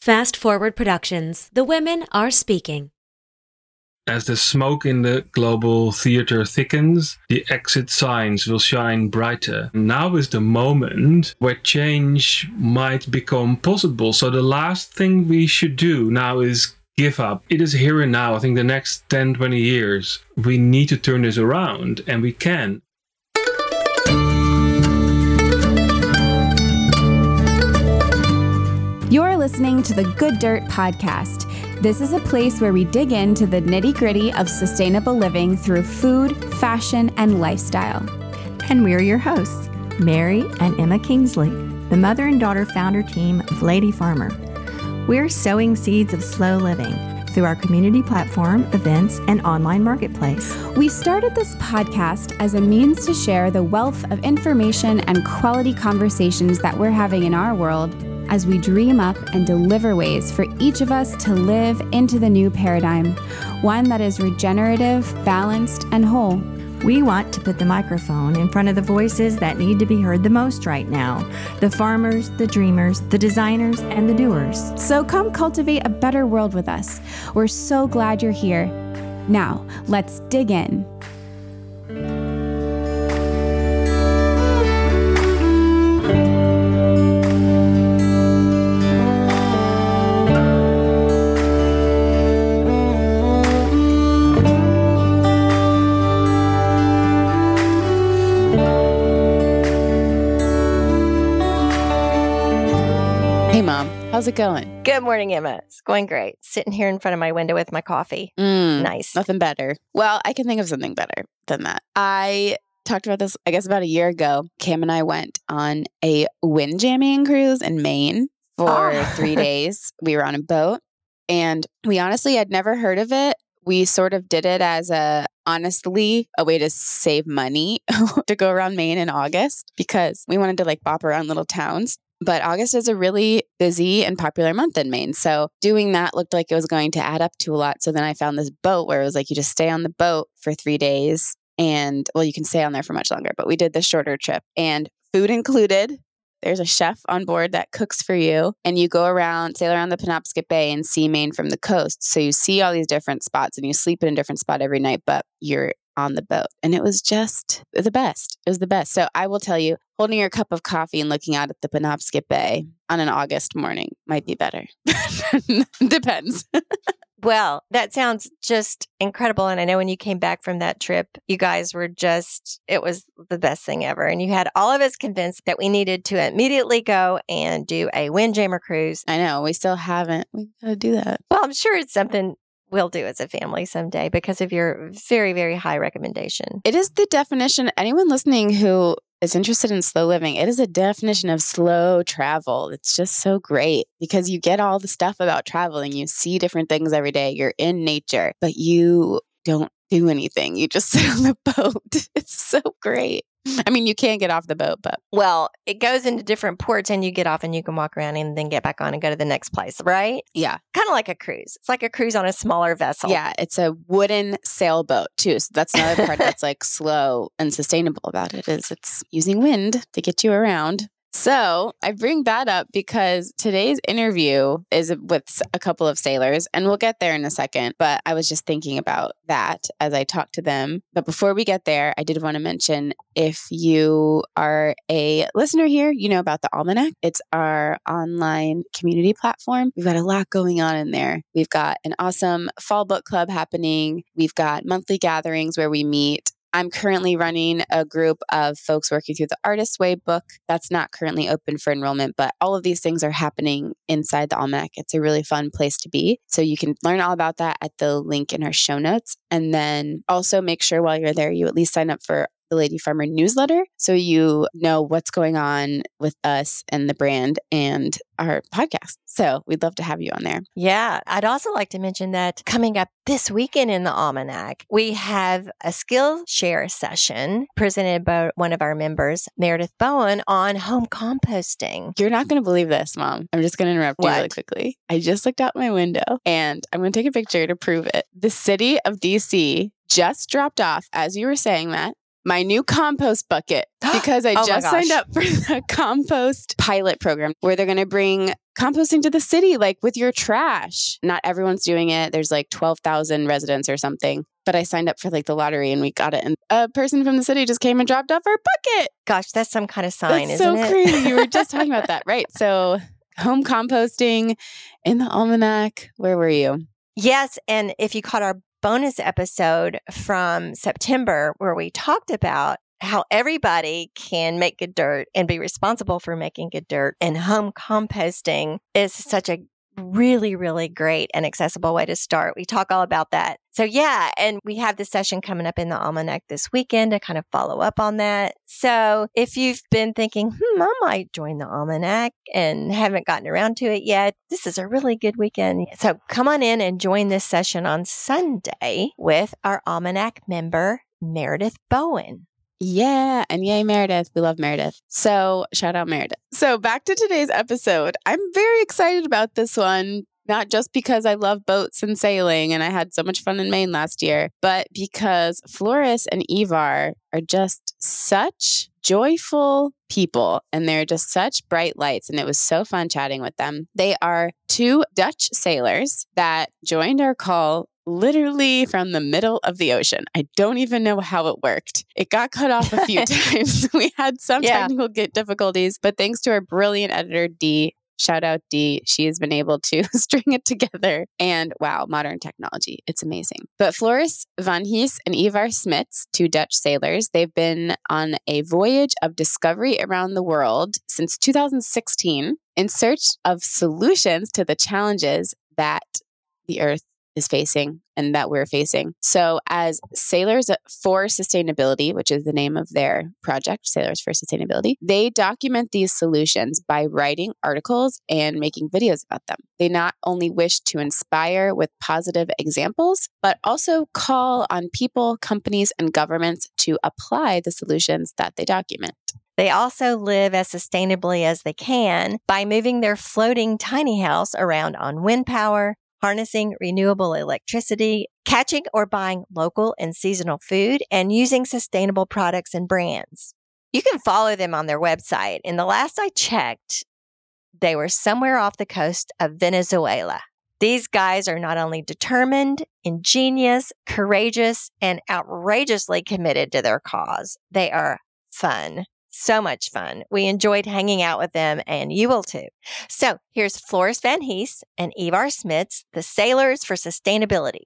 Fast Forward Productions. The women are speaking. As the smoke in the global theater thickens, the exit signs will shine brighter. Now is the moment where change might become possible. So, the last thing we should do now is give up. It is here and now. I think the next 10, 20 years, we need to turn this around, and we can. You're listening to the Good Dirt Podcast. This is a place where we dig into the nitty gritty of sustainable living through food, fashion, and lifestyle. And we're your hosts, Mary and Emma Kingsley, the mother and daughter founder team of Lady Farmer. We're sowing seeds of slow living through our community platform, events, and online marketplace. We started this podcast as a means to share the wealth of information and quality conversations that we're having in our world as we dream up and deliver ways for each of us to live into the new paradigm, one that is regenerative, balanced, and whole. We want to put the microphone in front of the voices that need to be heard the most right now the farmers, the dreamers, the designers, and the doers. So come cultivate a better world with us. We're so glad you're here. Now, let's dig in. How's it going? Good morning, Emma. It's going great. Sitting here in front of my window with my coffee. Mm, Nice. Nothing better. Well, I can think of something better than that. I talked about this, I guess, about a year ago. Cam and I went on a windjamming cruise in Maine for Oh. three days. We were on a boat, and we honestly had never heard of it. We sort of did it as a honestly a way to save money to go around Maine in August because we wanted to like bop around little towns. But August is a really busy and popular month in Maine. So doing that looked like it was going to add up to a lot. So then I found this boat where it was like you just stay on the boat for three days. And well, you can stay on there for much longer, but we did the shorter trip and food included. There's a chef on board that cooks for you, and you go around, sail around the Penobscot Bay and see Maine from the coast. So you see all these different spots, and you sleep in a different spot every night, but you're on the boat. And it was just the best. It was the best. So I will tell you, holding your cup of coffee and looking out at the Penobscot Bay on an August morning might be better. Depends. Well, that sounds just incredible. And I know when you came back from that trip, you guys were just, it was the best thing ever. And you had all of us convinced that we needed to immediately go and do a Windjammer cruise. I know we still haven't. We gotta do that. Well, I'm sure it's something we'll do as a family someday because of your very, very high recommendation. It is the definition. Anyone listening who is interested in slow living, it is a definition of slow travel. It's just so great because you get all the stuff about traveling. You see different things every day. You're in nature, but you don't do anything. You just sit on the boat. It's so great. I mean, you can't get off the boat, but Well, it goes into different ports and you get off and you can walk around and then get back on and go to the next place, right? yeah. Kind of like a cruise. It's like a cruise on a smaller vessel. Yeah, it's a wooden sailboat too. So that's another part that's like slow and sustainable about it is it's using wind to get you around. So I bring that up because today's interview is with a couple of sailors, and we'll get there in a second. But I was just thinking about that as I talked to them. But before we get there, I did want to mention if you are a listener here, you know about the Almanac. It's our online community platform. We've got a lot going on in there. We've got an awesome fall book club happening. We've got monthly gatherings where we meet. I'm currently running a group of folks working through the Artist's Way book. That's not currently open for enrollment, but all of these things are happening inside the Almanac. It's a really fun place to be. So you can learn all about that at the link in our show notes. And then also make sure while you're there, you at least sign up for the Lady Farmer newsletter so you know what's going on with us and the brand and our podcast. So we'd love to have you on there. Yeah. I'd also like to mention that coming up this weekend in the Almanac, we have a skill share session presented by one of our members, Meredith Bowen, on home composting. You're not going to believe this, Mom. I'm just going to interrupt you really quickly. I just looked out my window and I'm going to take a picture to prove it. The city of DC just dropped off, as you were saying that, my new compost bucket because I Oh just signed up for the compost pilot program where they're going to bring composting to the city, like with your trash. Not everyone's doing it. There's like 12,000 residents or something. But I signed up for like the lottery and we got it. And a person from the city just came and dropped off our bucket. Gosh, that's some kind of sign, That's isn't so it? crazy. You were just talking about that, right? So, home composting in the almanac. Where were you? Yes. And if you caught our bonus episode from September, where we talked about how everybody can make good dirt and be responsible for making good dirt, and home composting is such a really, really great and accessible way to start. We talk all about that. So, yeah, and we have this session coming up in the Almanac this weekend to kind of follow up on that. So, if you've been thinking, hmm, I might join the Almanac and haven't gotten around to it yet, this is a really good weekend. So, come on in and join this session on Sunday with our Almanac member, Meredith Bowen. Yeah, and yay, Meredith. We love Meredith. So, shout out Meredith. So, back to today's episode. I'm very excited about this one, not just because I love boats and sailing and I had so much fun in Maine last year, but because Floris and Ivar are just such joyful people and they're just such bright lights. And it was so fun chatting with them. They are two Dutch sailors that joined our call literally from the middle of the ocean. I don't even know how it worked. It got cut off a few times. We had some Yeah. technical difficulties, but thanks to our brilliant editor, Dee, shout out Dee, she has been able to string it together. And wow, modern technology. It's amazing. But Floris Van Hees and Ivar Smits, two Dutch sailors, they've been on a voyage of discovery around the world since 2016 in search of solutions to the challenges that the Earth is facing and that we're facing. So, as Sailors for Sustainability, which is the name of their project, Sailors for Sustainability, they document these solutions by writing articles and making videos about them. They not only wish to inspire with positive examples, but also call on people, companies, and governments to apply the solutions that they document. They also live as sustainably as they can by moving their floating tiny house around on wind power, harnessing renewable electricity, catching or buying local and seasonal food, and using sustainable products and brands. You can follow them on their website. And the last I checked, they were somewhere off the coast of Venezuela. These guys are not only determined, ingenious, courageous, and outrageously committed to their cause, they are fun. So much fun. We enjoyed hanging out with them, and you will too. So here's Floris Van Hees and Ivar Smits, the Sailors for Sustainability.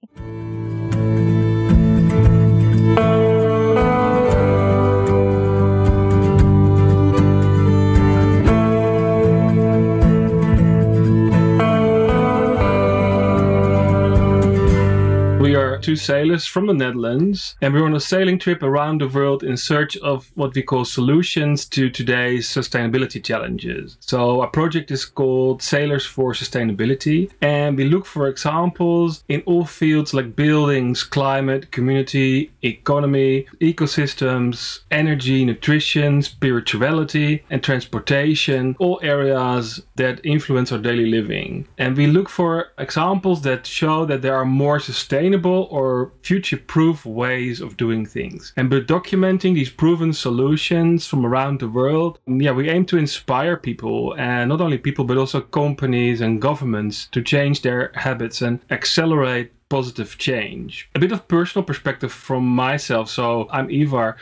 Two sailors from the Netherlands, and we're on a sailing trip around the world in search of what we call solutions to today's sustainability challenges. So, our project is called Sailors for Sustainability, and we look for examples in all fields like buildings, climate, community, economy, ecosystems, energy, nutrition, spirituality, and transportation, all areas that influence our daily living. And we look for examples that show that there are more sustainable or future proof ways of doing things. And by documenting these proven solutions from around the world, yeah, we aim to inspire people and not only people but also companies and governments to change their habits and accelerate positive change. A bit of personal perspective from myself. So I'm Ivar.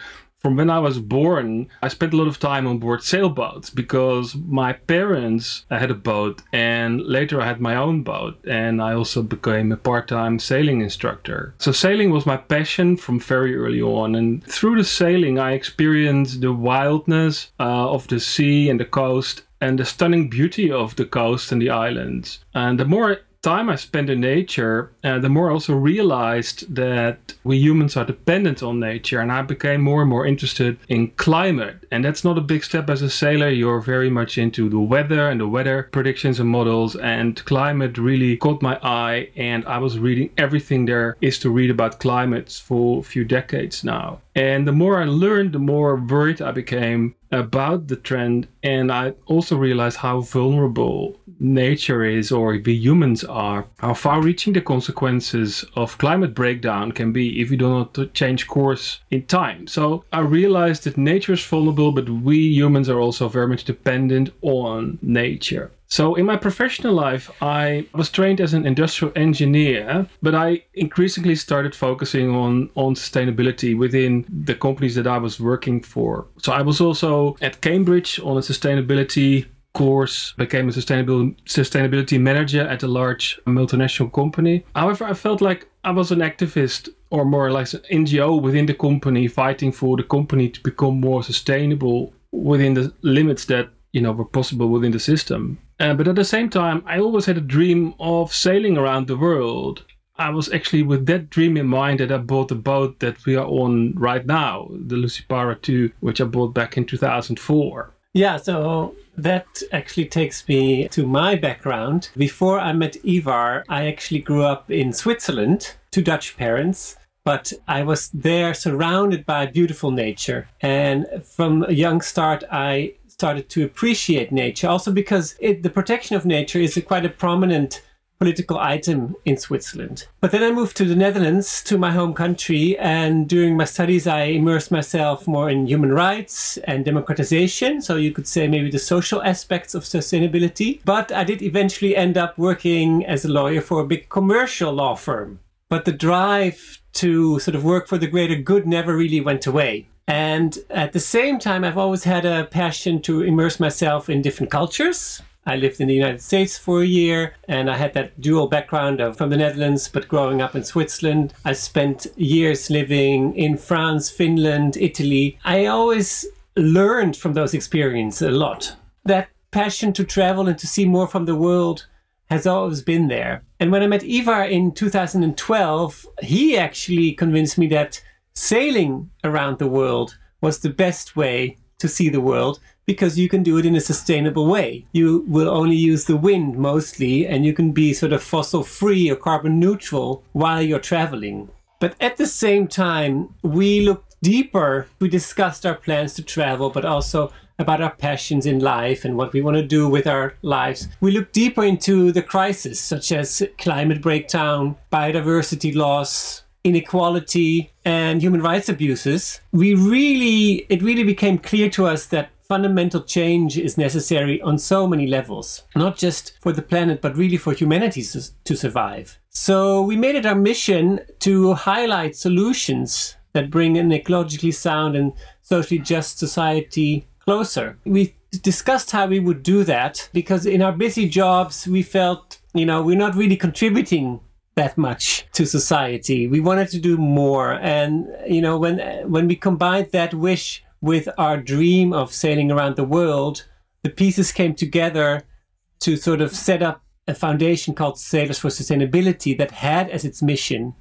From when I was born, I spent a lot of time on board sailboats because my parents had a boat and later I had my own boat and I also became a part-time sailing instructor. So sailing was my passion from very early on and through the sailing I experienced the wildness uh, of the sea and the coast and the stunning beauty of the coast and the islands. And the more time I spent in nature, uh, the more I also realized that we humans are dependent on nature, and I became more and more interested in climate. And that's not a big step as a sailor. You're very much into the weather and the weather predictions and models, and climate really caught my eye. And I was reading everything there is to read about climates for a few decades now. And the more I learned, the more worried I became about the trend. And I also realized how vulnerable nature is, or we humans are, how far reaching the consequences of climate breakdown can be if we do not change course in time. So I realized that nature is vulnerable, but we humans are also very much dependent on nature. So, in my professional life, I was trained as an industrial engineer, but I increasingly started focusing on, on sustainability within the companies that I was working for. So, I was also at Cambridge on a sustainability course, became a sustainable sustainability manager at a large multinational company. However, I felt like I was an activist or more or less an NGO within the company fighting for the company to become more sustainable within the limits that you know were possible within the system. Uh, but at the same time, I always had a dream of sailing around the world. I was actually with that dream in mind that I bought the boat that we are on right now, the Lucipara 2, which I bought back in 2004. Yeah, so that actually takes me to my background. Before I met Ivar, I actually grew up in Switzerland to Dutch parents, but I was there surrounded by beautiful nature. And from a young start, I started to appreciate nature, also because it, the protection of nature is a quite a prominent political item in Switzerland. But then I moved to the Netherlands, to my home country, and during my studies, I immersed myself more in human rights and democratization. So you could say maybe the social aspects of sustainability. But I did eventually end up working as a lawyer for a big commercial law firm. But the drive to sort of work for the greater good never really went away. And at the same time, I've always had a passion to immerse myself in different cultures I lived in the United States for a year and I had that dual background of from the Netherlands but growing up in Switzerland. I spent years living in France, Finland, Italy. I always learned from those experiences a lot. That passion to travel and to see more from the world has always been there. And when I met Ivar in 2012, he actually convinced me that sailing around the world was the best way to see the world because you can do it in a sustainable way. You will only use the wind mostly, and you can be sort of fossil free or carbon neutral while you're traveling. But at the same time, we looked deeper. We discussed our plans to travel, but also about our passions in life and what we want to do with our lives. We look deeper into the crisis, such as climate breakdown, biodiversity loss, inequality, and human rights abuses. We really, it really became clear to us that fundamental change is necessary on so many levels, not just for the planet, but really for humanity to survive. So we made it our mission to highlight solutions that bring an ecologically sound and socially just society closer. We discussed how we would do that because in our busy jobs, we felt, you know, we're not really contributing that much to society. We wanted to do more. And, you know, when, when we combined that wish with our dream of sailing around the world, the pieces came together to sort of set up a foundation called Sailors for Sustainability that had as its mission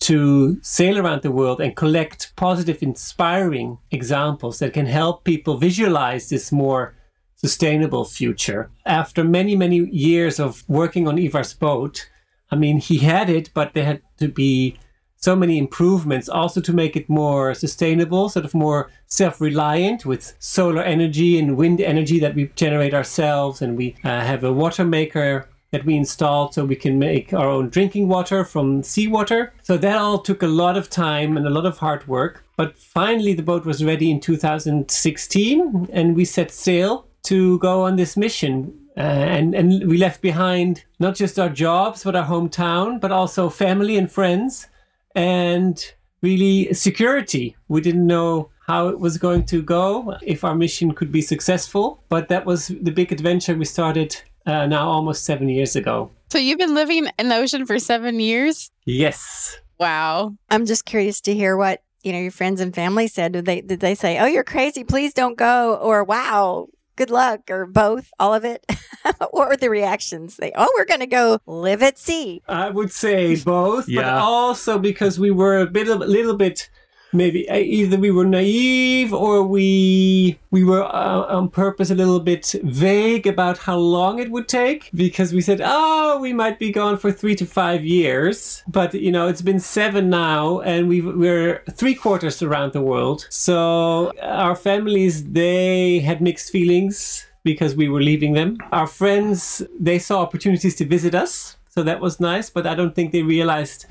to sail around the world and collect positive, inspiring examples that can help people visualize this more sustainable future. After many, many years of working on Ivar's boat, I mean, he had it, but there had to be so many improvements also to make it more sustainable, sort of more self reliant with solar energy and wind energy that we generate ourselves. And we uh, have a water maker that we installed so we can make our own drinking water from seawater. So that all took a lot of time and a lot of hard work. But finally, the boat was ready in 2016 and we set sail to go on this mission uh, and and we left behind not just our jobs but our hometown but also family and friends and really security. We didn't know how it was going to go, if our mission could be successful, but that was the big adventure we started uh, now almost seven years ago. So you've been living in the ocean for seven years? Yes. Wow. I'm just curious to hear what you know your friends and family said. Did they did they say, "Oh, you're crazy, please don't go," or "Wow, good luck or both, all of it? what were the reactions? They, oh, we're going to go live at sea. I would say both, yeah. but also because we were a bit, a little bit maybe uh, either we were naive or we we were uh, on purpose a little bit vague about how long it would take because we said oh we might be gone for three to five years. But you know it's been seven now and we we're three quarters around the world. So our families they had mixed feelings because we were leaving them. Our friends they saw opportunities to visit us. So that was nice but i don't think they realized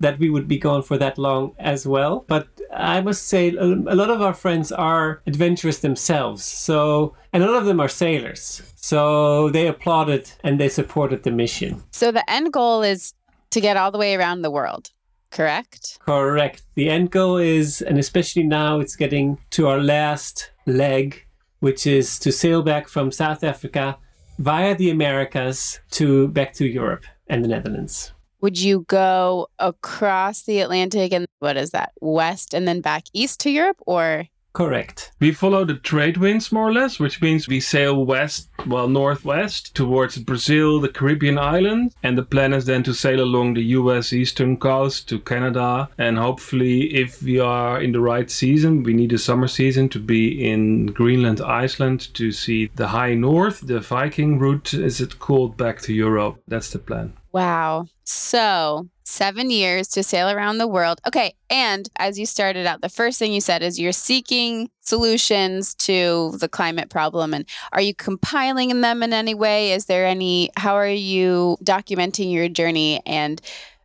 that we would be gone for that long as well. But I must say, a lot of our friends are adventurous themselves. So, and a lot of them are sailors. So they applauded and they supported the mission. So the end goal is to get all the way around the world, correct? Correct. The end goal is, and especially now it's getting to our last leg, which is to sail back from South Africa via the Americas to back to Europe and the Netherlands would you go across the Atlantic and what is that, west and then back east to Europe or? Correct. We follow the trade winds more or less, which means we sail west, well, northwest towards Brazil, the Caribbean islands. And the plan is then to sail along the US eastern coast to Canada. And hopefully, if we are in the right season, we need a summer season to be in Greenland, Iceland to see the high north, the Viking route, is it called, back to Europe. That's the plan. Wow. So, seven years to sail around the world. Okay. And as you started out, the first thing you said is you're seeking solutions to the climate problem. And are you compiling them in any way? Is there any, how are you documenting your journey? And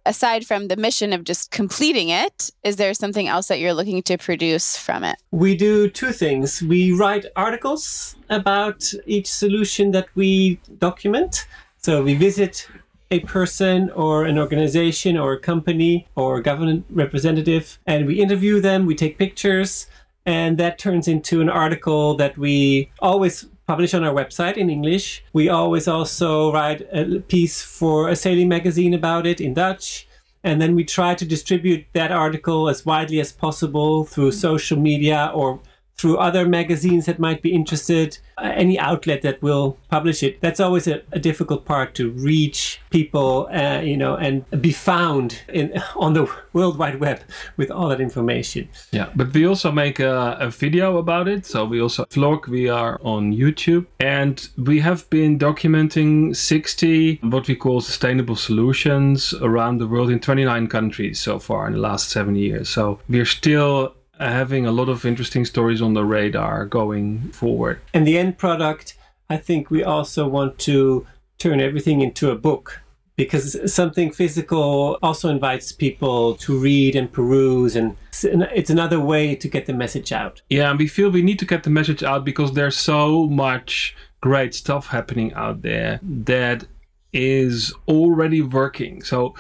aside from the mission of just completing it, is there something else that you're looking to produce from it? We do two things. We write articles about each solution that we document. So we visit a person or an organization or a company or a government representative and we interview them, we take pictures, and that turns into an article that we always publish on our website in English. We always also write a piece for a sailing magazine about it in Dutch. And then we try to distribute that article as widely as possible through social media or through other magazines that might be interested, uh, any outlet that will publish it. That's always a, a difficult part to reach people, uh, you know, and be found in on the World Wide Web with all that information. Yeah, but we also make a, a video about it. So we also vlog. We are on YouTube, and we have been documenting 60 what we call sustainable solutions around the world in 29 countries so far in the last seven years. So we're still having a lot of interesting stories on the radar going forward. And the end product, I think we also want to turn everything into a book because something physical also invites people to read and peruse and it's another way to get the message out yeah and we feel we need to get the message out because there's so much great stuff happening out there that is already working so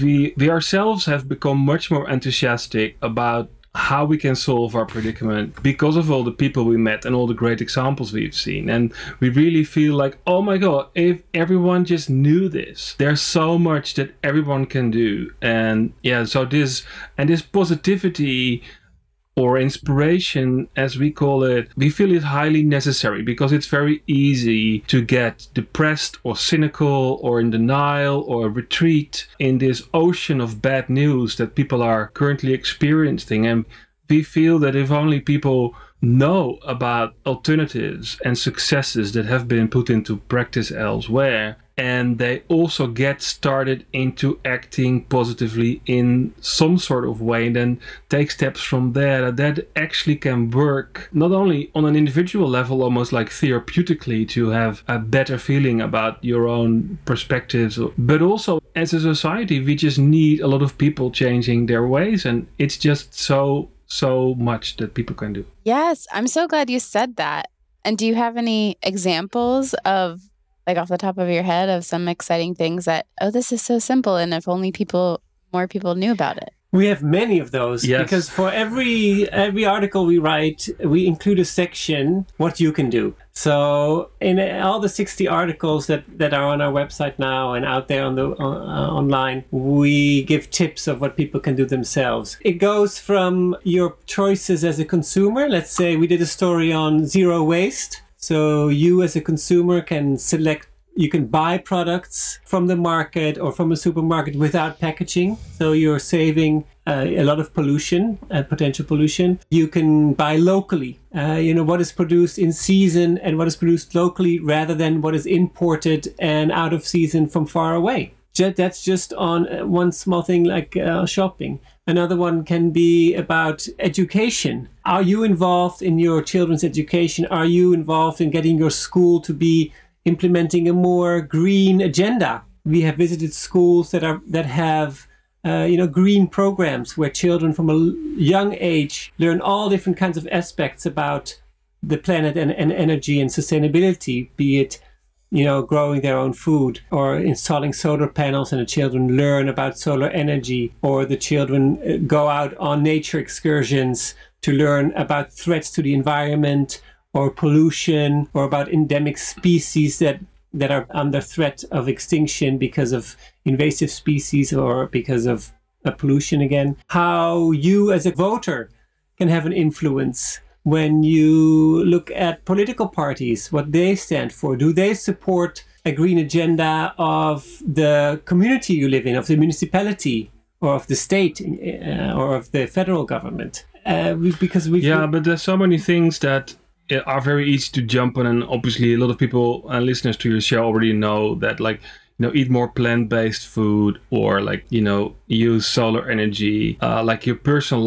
we we ourselves have become much more enthusiastic about how we can solve our predicament because of all the people we met and all the great examples we've seen. And we really feel like, oh my God, if everyone just knew this, there's so much that everyone can do. And yeah, so this and this positivity or inspiration, as we call it, we feel it highly necessary because it's very easy to get depressed or cynical or in denial or retreat in this ocean of bad news that people are currently experiencing. And we feel that if only people know about alternatives and successes that have been put into practice elsewhere, and they also get started into acting positively in some sort of way and then take steps from there. That actually can work not only on an individual level almost like therapeutically to have a better feeling about your own perspectives but also as a society we just need a lot of people changing their ways and it's just so so much that people can do. Yes i'm so glad you said that. And do you have any examples of like off the top of your head of some exciting things that oh this is so simple and if only people more people knew about it. We have many of those yes. because for every every article we write we include a section what you can do. So in all the 60 articles that, that are on our website now and out there on the uh, online we give tips of what people can do themselves. It goes from your choices as a consumer. Let's say we did a story on zero waste so you as a consumer can select you can buy products from the market or from a supermarket without packaging. So you're saving uh, a lot of pollution, uh, potential pollution. You can buy locally, uh, you know, what is produced in season and what is produced locally rather than what is imported and out of season from far away. That's just on uh, one small thing like uh, shopping. Another one can be about education. Are you involved in your children's education? Are you involved in getting your school to be implementing a more green agenda? We have visited schools that are that have uh, you know, green programs where children from a young age learn all different kinds of aspects about the planet and, and energy and sustainability, be it, you know, growing their own food or installing solar panels and the children learn about solar energy or the children uh, go out on nature excursions to learn about threats to the environment or pollution or about endemic species that that are under threat of extinction because of invasive species or because of pollution again. How you as a voter can have an influence when you look at political parties what they stand for do they support a green agenda of the community you live in of the municipality or of the state uh, or of the federal government? Uh, because we yeah but there's so many things that are very easy to jump on and obviously a lot of people and listeners to your show already know that like you know eat more plant-based food or like you know use solar energy uh, like your personal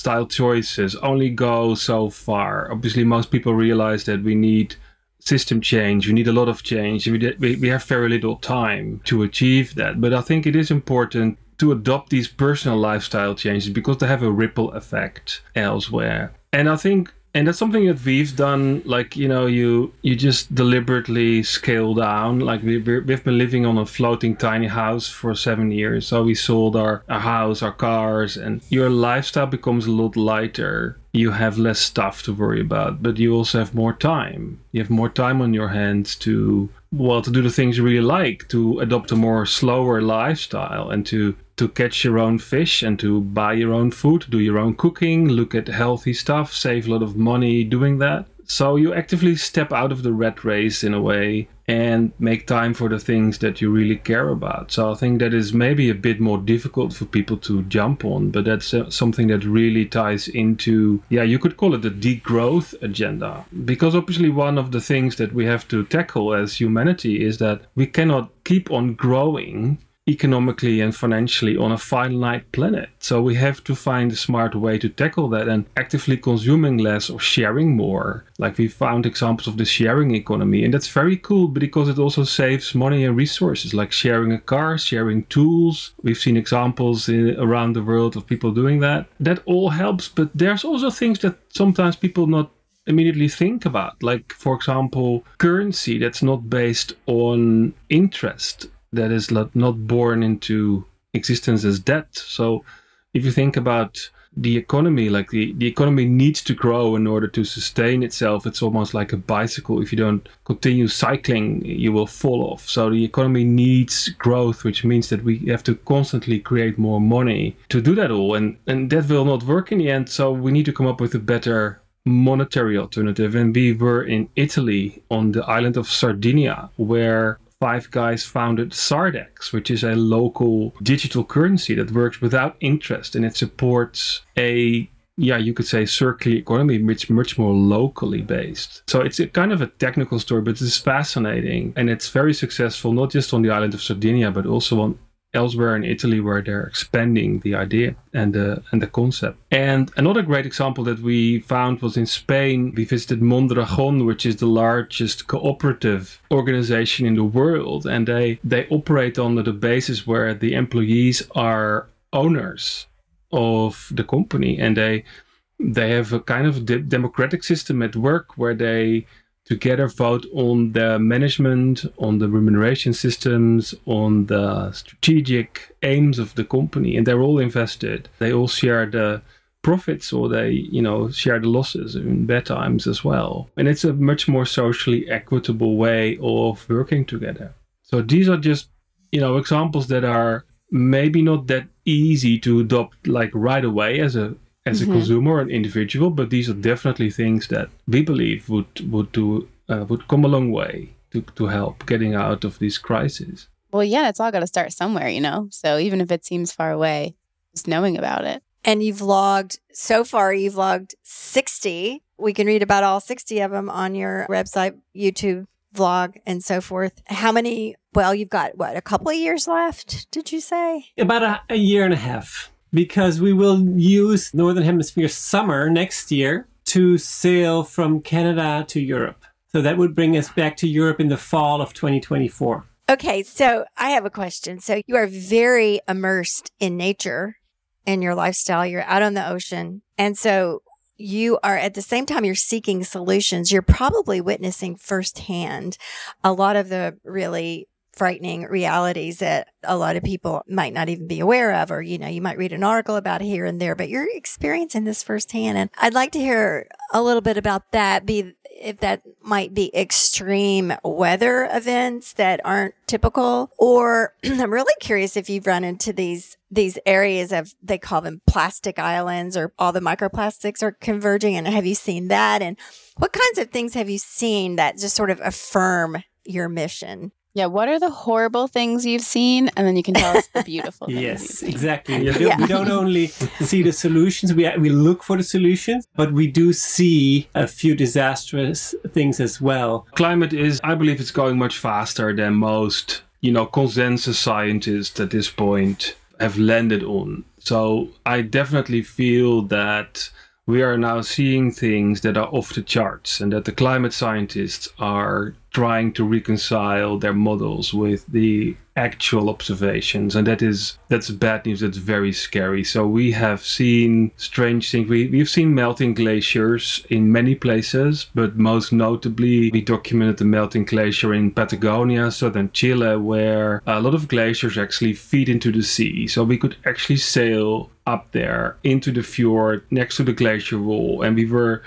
lifestyle choices only go so far. Obviously most people realize that we need system change we need a lot of change we, we, we have very little time to achieve that. But i think it is important to adopt these personal lifestyle changes because they have a ripple effect elsewhere. And i think and that's something that we've done like you know you you just deliberately scale down. Like we, we've been living on a floating tiny house for seven years. So we sold our, our house our cars and your lifestyle becomes a lot lighter. You have less stuff to worry about but you also have more time. You have more time on your hands to well to do the things you really like to adopt a more slower lifestyle and to to catch your own fish and to buy your own food, do your own cooking, look at healthy stuff, save a lot of money doing that. So you actively step out of the rat race in a way and make time for the things that you really care about. So I think that is maybe a bit more difficult for people to jump on, but that's uh, something that really ties into, yeah, you could call it the degrowth agenda. Because obviously, one of the things that we have to tackle as humanity is that we cannot keep on growing economically and financially on a finite planet. So we have to find a smart way to tackle that and actively consuming less or sharing more. Like we found examples of the sharing economy, and that's very cool because it also saves money and resources, like sharing a car, sharing tools. We've seen examples in, around the world of people doing that. That all helps, but there's also things that sometimes people not immediately think about like for example currency that's not based on interest that is not born into existence as debt. So if you think about the economy, like the, the economy needs to grow in order to sustain itself. It's almost like a bicycle. If you don't continue cycling, you will fall off. So the economy needs growth, which means that we have to constantly create more money to do that all. And, and that will not work in the end. So we need to come up with a better monetary alternative. And we were in Italy on the island of Sardinia, where Five Guys founded Sardex, which is a local digital currency that works without interest and it supports a yeah, you could say circular economy, which much more locally based. So it's a kind of a technical story, but it's fascinating and it's very successful, not just on the island of Sardinia, but also on elsewhere in Italy where they're expanding the idea and the and the concept. And another great example that we found was in Spain. We visited Mondragon, which is the largest cooperative organization in the world, and they they operate under the basis where the employees are owners of the company, and they they have a kind of de- democratic system at work where they together vote on the management, on the remuneration systems, on the strategic aims of the company, and they're all invested. They all share the profits or they you know share the losses in bad times as well and it's a much more socially equitable way of working together so these are just you know examples that are maybe not that easy to adopt like right away as a as mm-hmm. a consumer or an individual, but these are definitely things that we believe would would do uh, would come a long way to to help getting out of these crises. Well, yeah, it's all got to start somewhere, you know. So even if it seems far away, just knowing about it. And you've logged so far. You've logged sixty. We can read about all sixty of them on your website, YouTube vlog, and so forth. How many? Well, you've got what a couple of years left. Did you say about a, a year and a half? Because we will use Northern Hemisphere summer next year to sail from Canada to Europe. So that would bring us back to Europe in the fall of 2024. Okay, so I have a question. So you are very immersed in nature and your lifestyle. You're out on the ocean. And so you are at the same time you're seeking solutions, you're probably witnessing firsthand a lot of the really frightening realities that a lot of people might not even be aware of, or, you know, you might read an article about here and there, but you're experiencing this firsthand. And I'd like to hear a little bit about that, be if that might be extreme weather events that aren't typical or I'm really curious if you've run into these these areas of they call them plastic islands or all the microplastics are converging and have you seen that and what kinds of things have you seen that just sort of affirm your mission? Yeah, what are the horrible things you've seen? And then you can tell us the beautiful things. yes, exactly. We don't, we don't only see the solutions, we, we look for the solutions, but we do see a few disastrous things as well. Climate is, I believe, it's going much faster than most, you know, consensus scientists at this point have landed on. So I definitely feel that we are now seeing things that are off the charts and that the climate scientists are trying to reconcile their models with the actual observations and that is that's bad news that's very scary. So we have seen strange things. We, we've seen melting glaciers in many places but most notably we documented the melting glacier in patagonia southern chile where a lot of glaciers actually feed into the sea. So we could actually sail up there into the fjord next to the glacier wall and we were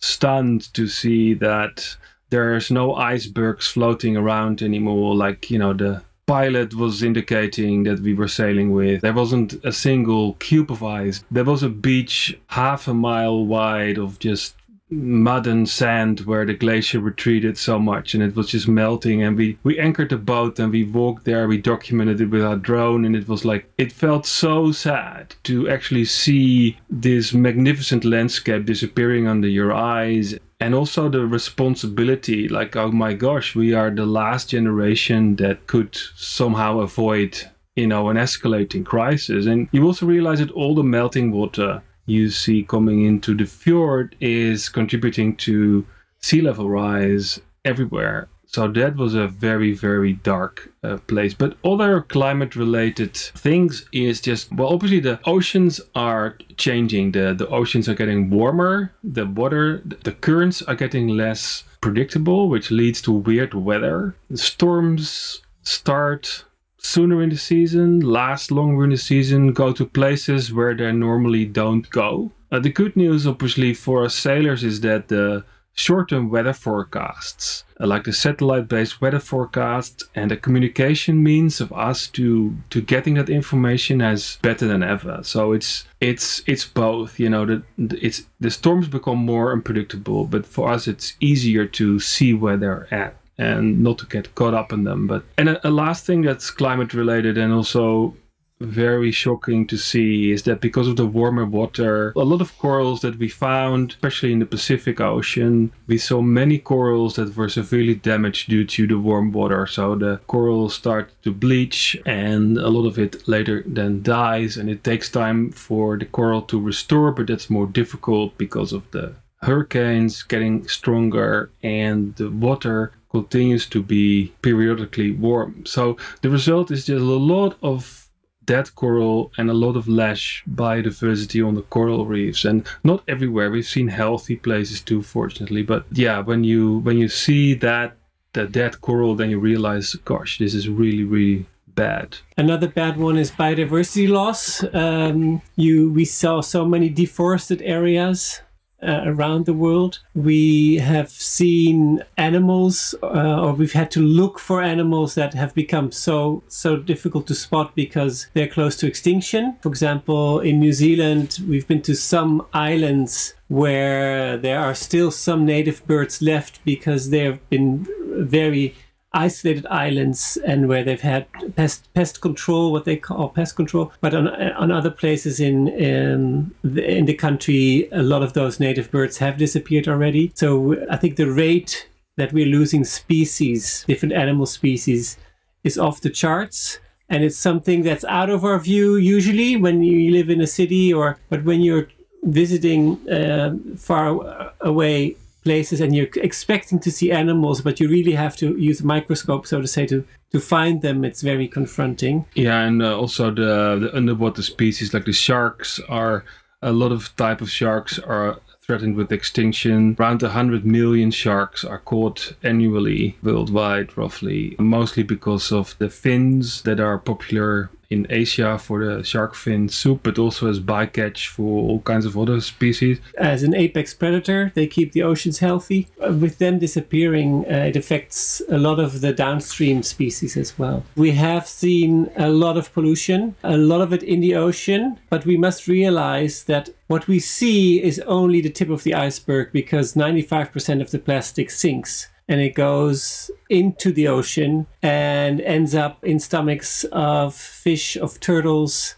stunned to see that there's no icebergs floating around anymore like you know the pilot was indicating that we were sailing with. There wasn't a single cube of ice. There was a beach half a mile wide of just mud and sand where the glacier retreated so much and it was just melting. And we we anchored the boat and we walked there. We documented it with our drone and it was like it felt so sad to actually see this magnificent landscape disappearing under your eyes and also the responsibility like oh my gosh we are the last generation that could somehow avoid you know an escalating crisis and you also realize that all the melting water you see coming into the fjord is contributing to sea level rise everywhere. So that was a very, very dark uh, place. But other climate related things is just, well, obviously the oceans are changing. The, the oceans are getting warmer. The water, the currents are getting less predictable, which leads to weird weather. The storms start sooner in the season, last longer in the season, go to places where they normally don't go. Uh, the good news, obviously, for us sailors is that the short term weather forecasts, like the satellite based weather forecasts and the communication means of us to, to getting that information is better than ever. So it's it's it's both, you know, the, it's the storms become more unpredictable, but for us it's easier to see where they're at and not to get caught up in them. But and a, a last thing that's climate related and also very shocking to see is that because of the warmer water, a lot of corals that we found, especially in the Pacific Ocean, we saw many corals that were severely damaged due to the warm water. So the coral start to bleach and a lot of it later then dies and it takes time for the coral to restore, but that's more difficult because of the hurricanes getting stronger and the water continues to be periodically warm. So the result is just a lot of dead coral and a lot of less biodiversity on the coral reefs. And not everywhere. We've seen healthy places too fortunately. But yeah when you when you see that the dead coral then you realize gosh this is really really bad. Another bad one is biodiversity loss. Um, you we saw so many deforested areas uh, around the world. We have seen animals, uh, or we've had to look for animals that have become so so difficult to spot because they're close to extinction. For example, in New Zealand, we've been to some islands where there are still some native birds left because they have been very isolated islands and where they've had pest pest control, what they call pest control. But on on other places in in the, in the country, a lot of those native birds have disappeared already. So I think the rate that we're losing species, different animal species, is off the charts. And it's something that's out of our view usually when you live in a city or but when you're visiting uh, far away places and you're expecting to see animals, but you really have to use a microscope, so to say, to, to find them. It's very confronting. Yeah, and uh, also the, the underwater species like the sharks are a lot of type of sharks are threatened with extinction. Around 100 million sharks are caught annually worldwide, roughly, mostly because of the fins that are popular in Asia for the shark fin soup, but also as bycatch for all kinds of other species. As an apex predator, they keep the oceans healthy. Uh, with them disappearing, uh, it affects a lot of the downstream species as well. We have seen a lot of pollution, a lot of it in the ocean, but we must realize that what we see is only the tip of the iceberg because 95% of the plastic sinks and it goes into the ocean and ends up in stomachs of fish, of turtles,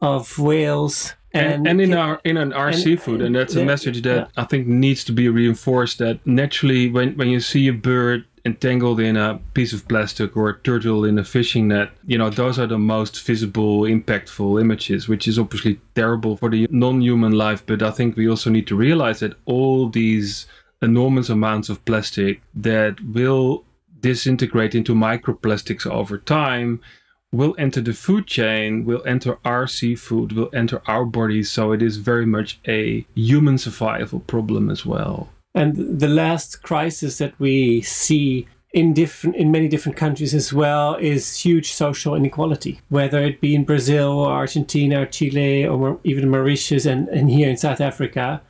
of whales. And, and, and in our in an our and, seafood, and that's a message that yeah. I think needs to be reinforced. That naturally, when when you see a bird entangled in a piece of plastic or a turtle in a fishing net, you know, those are the most visible, impactful images, which is obviously terrible for the non human life. But I think we also need to realize that all these enormous amounts of plastic that will disintegrate into microplastics over time will enter the food chain, will enter our seafood, will enter our bodies. So it is very much a human survival problem as well. And the last crisis that we see in different in many different countries as well is huge social inequality whether it be in brazil or argentina or chile or even mauritius and, and here in south africa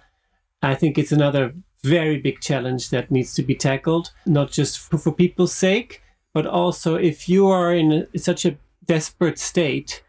i think it's another very big challenge that needs to be tackled, not just for, for people's sake, but also if you are in a, such a desperate state,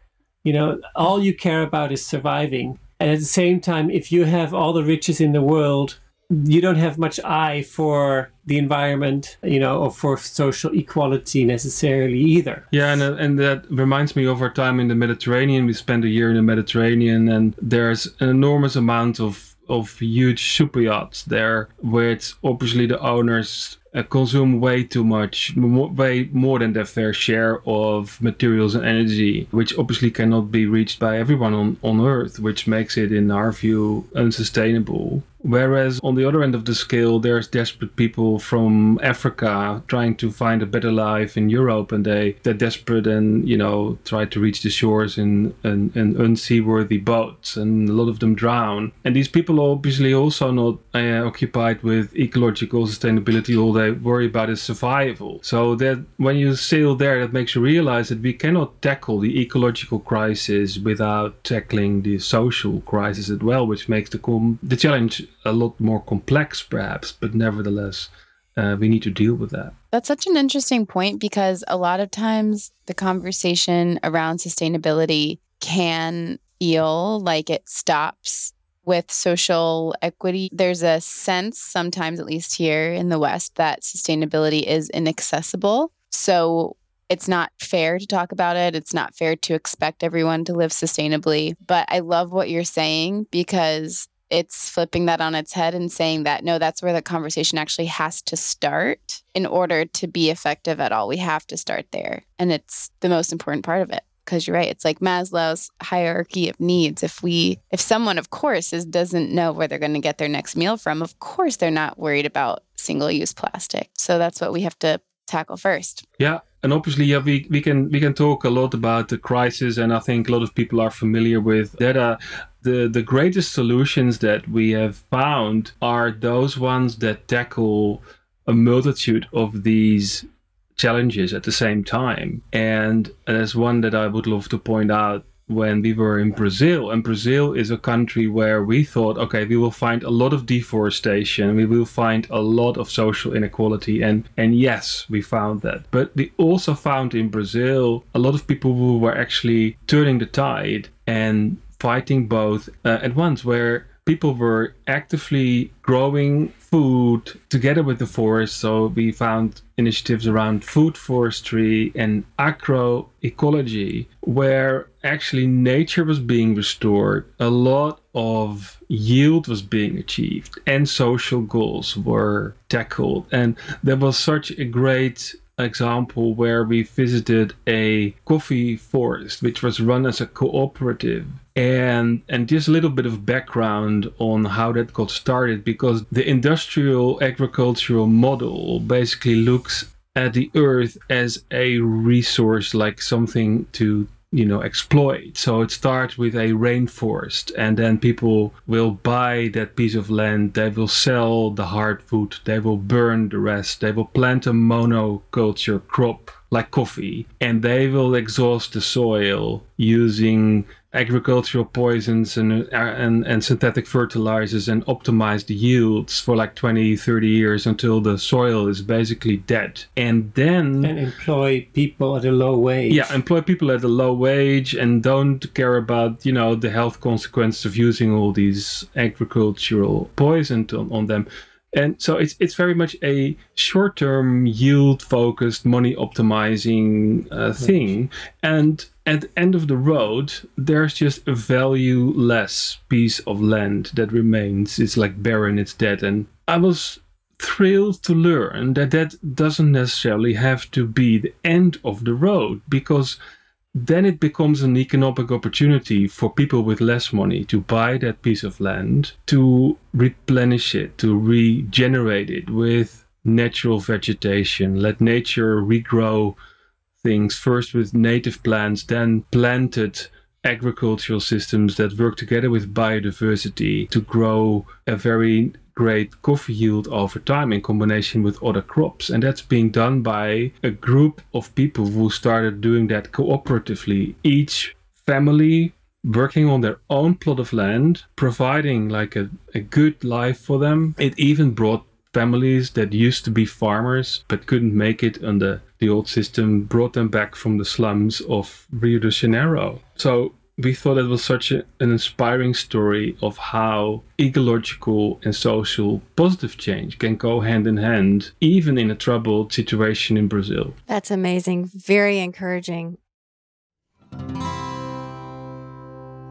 you know, all you care about is surviving. And at the same time, if you have all the riches in the world, you don't have much eye for the environment, you know, or for social equality necessarily either. Yeah, and uh, and that reminds me of our time in the Mediterranean. We spent a year in the Mediterranean, and there's an enormous amount of of huge super yachts there, which obviously the owners uh, consume way too much, way more than their fair share of materials and energy, which obviously cannot be reached by everyone on, on Earth, which makes it, in our view, unsustainable. Whereas on the other end of the scale, there's desperate people from Africa trying to find a better life in Europe, and they they're desperate and you know try to reach the shores in, in, unseaworthy boats, and a lot of them drown. And these people are obviously also not uh, occupied with ecological sustainability. All they worry about is survival. So that when you sail there, that makes you realize that we cannot tackle the ecological crisis without tackling the social crisis as well, which makes the com- the challenge a lot more complex, perhaps, but nevertheless, uh, we need to deal with that. That's such an interesting point because a lot of times the conversation around sustainability can feel like it stops with social equity. There's a sense, sometimes at least here in the West, that sustainability is inaccessible. So it's not fair to talk about it. It's not fair to expect everyone to live sustainably. But I love what you're saying because it's flipping that on its head and saying that no, that's where the conversation actually has to start in order to be effective at all. We have to start there. And it's the most important part of it. Because you're right, it's like Maslow's hierarchy of needs. If we, if someone, of course, is doesn't know where they're going to get their next meal from, of course they're not worried about single-use plastic. So that's what we have to tackle first. Yeah, and obviously yeah we, we can we can talk a lot about the crisis and i think a lot of people are familiar with that uh, the the greatest solutions that we have found are those ones that tackle a multitude of these challenges at the same time and there's one that i would love to point out when we were in Brazil. And Brazil is a country where we thought, okay, we will find a lot of deforestation, we will find a lot of social inequality. And, and yes, we found that. But we also found in Brazil a lot of people who were actually turning the tide and fighting both uh, at once, where people were actively growing food together with the forest. So we found initiatives around food forestry and agroecology, where actually nature was being restored. A lot of yield was being achieved and social goals were tackled. And there was such a great example where we visited a coffee forest, which was run as a cooperative. And, and just a little bit of background on how that got started because the industrial agricultural model basically looks at the earth as a resource like something to you know exploit. So it starts with a rainforest and then people will buy that piece of land they will sell the hardwood they will burn the rest they will plant a monoculture crop like coffee and they will exhaust the soil using agricultural poisons and, uh, and, and synthetic fertilizers and optimize the yields for like 20, 30 years until the soil is basically dead. And then. And employ people at a low wage. Yeah, employ people at a low wage and don't care about, you know, the health consequences of using all these agricultural poisons on, on them. And so it's it's very much a short-term yield-focused, money optimizing uh, thing. And at the end of the road, there's just a valueless piece of land that remains. It's like barren, it's dead. And I was thrilled to learn that that doesn't necessarily have to be the end of the road because then it becomes an economic opportunity for people with less money to buy that piece of land, to replenish it, to regenerate it with natural vegetation, let nature regrow things first with native plants, then planted agricultural systems that work together with biodiversity to grow a very great coffee yield over time in combination with other crops. And that's being done by a group of people who started doing that cooperatively. Each family working on their own plot of land, providing like a, a good life for them. It even brought families that used to be farmers but couldn't make it under the old system, brought them back from the slums of Rio de Janeiro. So we thought it was such a, an inspiring story of how ecological and social positive change can go hand in hand, even in a troubled situation in Brazil. That's amazing. Very encouraging.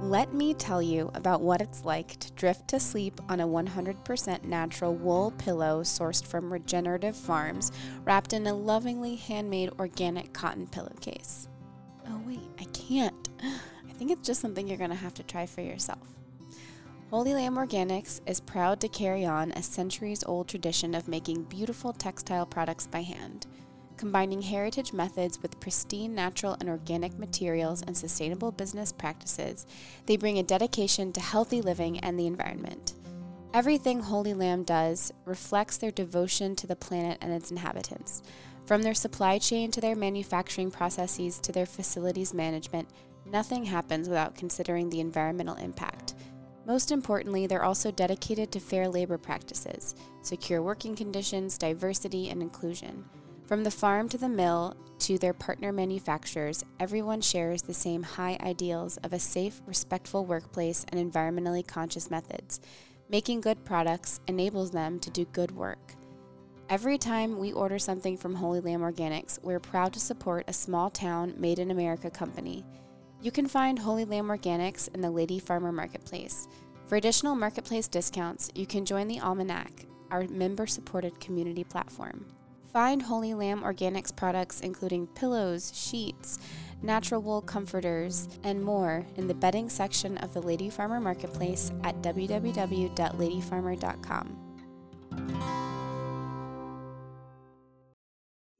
Let me tell you about what it's like to drift to sleep on a 100% natural wool pillow sourced from regenerative farms, wrapped in a lovingly handmade organic cotton pillowcase. Oh, wait, I can't. I think it's just something you're going to have to try for yourself. Holy Lamb Organics is proud to carry on a centuries old tradition of making beautiful textile products by hand. Combining heritage methods with pristine natural and organic materials and sustainable business practices, they bring a dedication to healthy living and the environment. Everything Holy Lamb does reflects their devotion to the planet and its inhabitants. From their supply chain to their manufacturing processes to their facilities management, nothing happens without considering the environmental impact. Most importantly, they're also dedicated to fair labor practices, secure working conditions, diversity, and inclusion. From the farm to the mill to their partner manufacturers, everyone shares the same high ideals of a safe, respectful workplace and environmentally conscious methods. Making good products enables them to do good work. Every time we order something from Holy Lamb Organics, we're proud to support a small town made in America company. You can find Holy Lamb Organics in the Lady Farmer Marketplace. For additional marketplace discounts, you can join the Almanac, our member supported community platform. Find Holy Lamb Organics products including pillows, sheets, natural wool comforters, and more in the bedding section of the Lady Farmer Marketplace at www.ladyfarmer.com.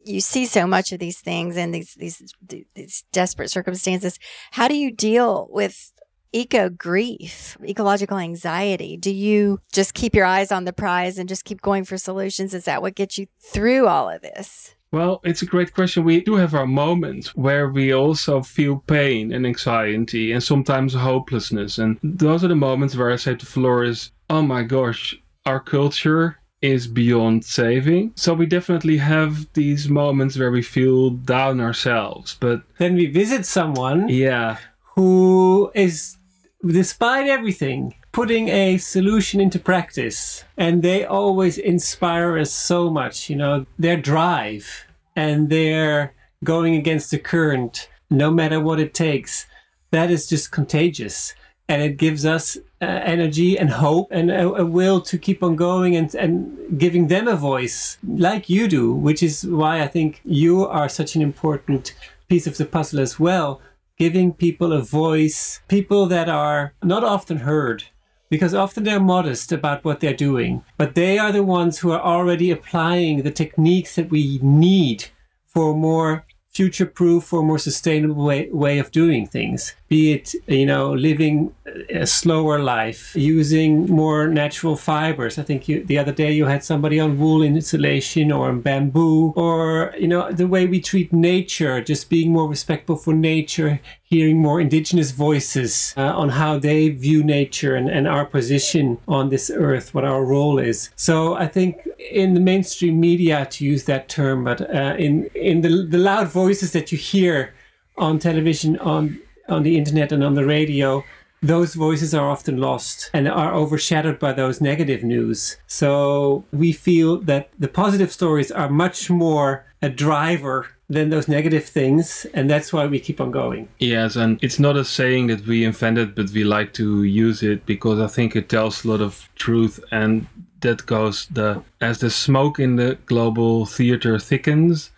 You see so much of these things and these these these desperate circumstances. How do you deal with eco grief, ecological anxiety? Do you just keep your eyes on the prize and just keep going for solutions? Is that what gets you through all of this? Well, it's a great question. We do have our moments where we also feel pain and anxiety and sometimes hopelessness. And those are the moments where I say to Floris, oh my gosh, our culture is beyond saving. So we definitely have these moments where we feel down ourselves. But then we visit someone yeah. who is despite everything, putting a solution into practice. And they always inspire us so much, you know, their drive and their going against the current, no matter what it takes. That is just contagious. and it gives us uh, energy and hope and a, a, will to keep on going and, and giving them a voice like you do, which is why I think you are such an important piece of the puzzle as well. Giving people a voice, people that are not often heard, because often they're modest about what they're doing, but they are the ones who are already applying the techniques that we need for a more future proof or more sustainable way, way of doing things be it you know living a slower life using more natural fibers. I think you, the other day you had somebody on wool insulation or on bamboo or you know the way we treat nature just being more respectful for nature hearing more indigenous voices uh, on how they view nature and, and our position on this earth what our role is. So i think in the mainstream media to use that term but uh, in in the, the loud voices that you hear on television on on the internet and on the radio, those voices are often lost and are overshadowed by those negative news. So we feel that the positive stories are much more a driver than those negative things, and that's why we keep on going. Yes, and it's not a saying that we invented, but we like to use it because I think it tells a lot of truth and that goes the as the smoke in the global theater thickens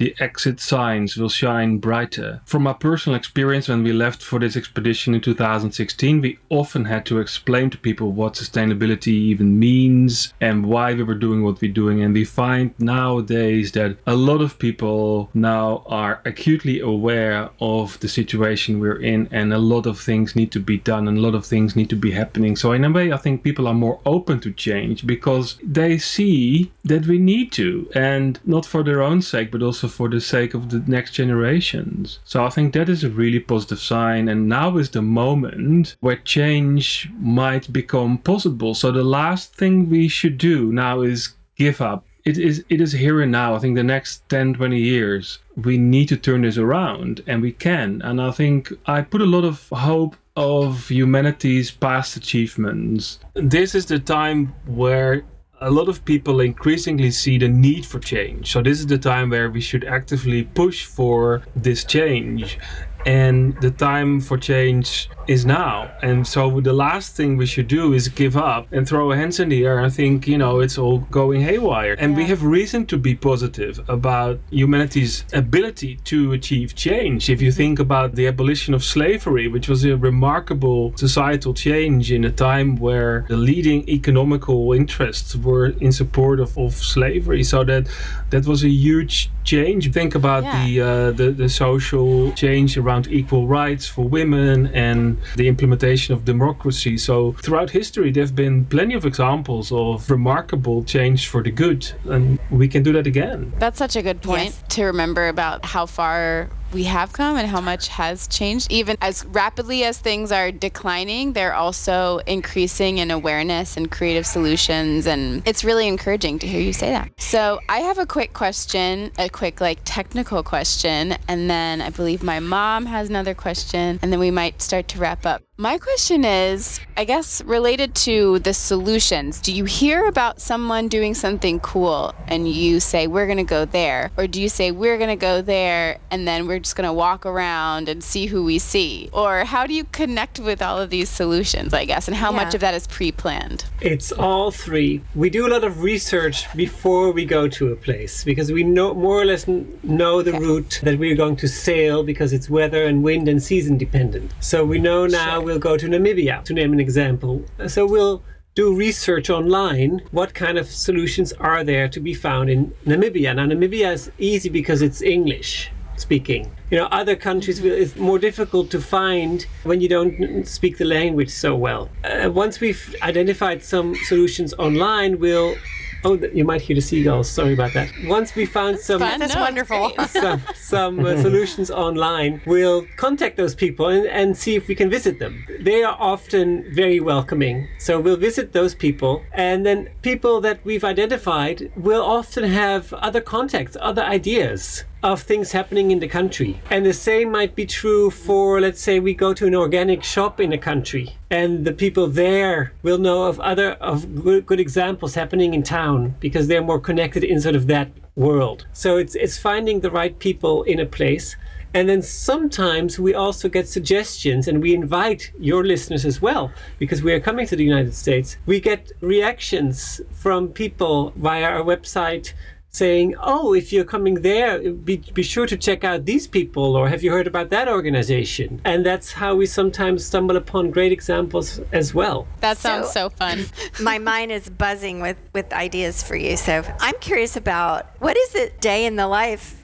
the exit signs will shine brighter. From my personal experience, when we left for this expedition in 2016, we often had to explain to people what sustainability even means and why we were doing what we're doing. And we find nowadays that a lot of people now are acutely aware of the situation we're in, and a lot of things need to be done, and a lot of things need to be happening. So, in a way, I think people are more open to change because they see that we need to, and not for their own sake, but also for the sake of the next generations. So I think that is a really positive sign. And now is the moment where change might become possible. So the last thing we should do now is give up. It is it is here and now. I think the next 10, 20 years, we need to turn this around and we can. And I think I put a lot of hope of humanity's past achievements. This is the time where a lot of people increasingly see the need for change. So this is the time where we should actively push for this change. And the time for change is now. And so the last thing we should do is give up and throw our hands in the air and think, you know, it's all going haywire. And yeah. we have reason to be positive about humanity's ability to achieve change. If you think about the abolition of slavery, which was a remarkable societal change in a time where the leading economical interests were in support of, of slavery. So that that was a huge change. Think about yeah. the, uh, the the social change around equal rights for women and the implementation of democracy. So throughout history, there have been plenty of examples of remarkable change for the good, and we can do that again. That's such a good point yes. to remember about how far we have come and how much has changed. Even as rapidly as things are declining, they're also increasing in awareness and creative solutions. And it's really encouraging to hear you say that. So I have a quick question, a quick, like, technical question. And then I believe my mom has another question. And then we might start to wrap up. My question is, I guess, related to the solutions. Do you hear about someone doing something cool and you say, we're going to go there? Or do you say, we're going to go there and then we're just going to walk around and see who we see? Or how do you connect with all of these solutions, I guess, and how yeah. much of that is pre planned? It's all three. We do a lot of research before we go to a place because we know more or less know the okay. route that we're going to sail because it's weather and wind and season dependent. So we know now. Sure we'll go to Namibia, to name an example. So we'll do research online. What kind of solutions are there to be found in Namibia? Now, Namibia is easy because it's English speaking. You know, other countries will, it's more difficult to find when you don't speak the language so well. Uh, once we've identified some solutions online, we'll Oh, you might hear the seagulls. Sorry about that. Once we found some, that's no, wonderful. some, some uh, solutions online, we'll contact those people and, and see if we can visit them. They are often very welcoming. So we'll visit those people, and then people that we've identified will often have other contacts, other ideas of things happening in the country. And the same might be true for, let's say, we go to an organic shop in a country and the people there will know of other of good, good examples happening in town because they're more connected in sort of that world. So it's it's finding the right people in a place And then sometimes we also get suggestions and we invite your listeners as well because we are coming to the United States. We get reactions from people via our website saying, "Oh, if you're coming there, be, be sure to check out these people, or have you heard about that organization?" And that's how we sometimes stumble upon great examples as well. That sounds So- so, fun. My mind is buzzing with with ideas for you. So I'm curious about what is the day in the life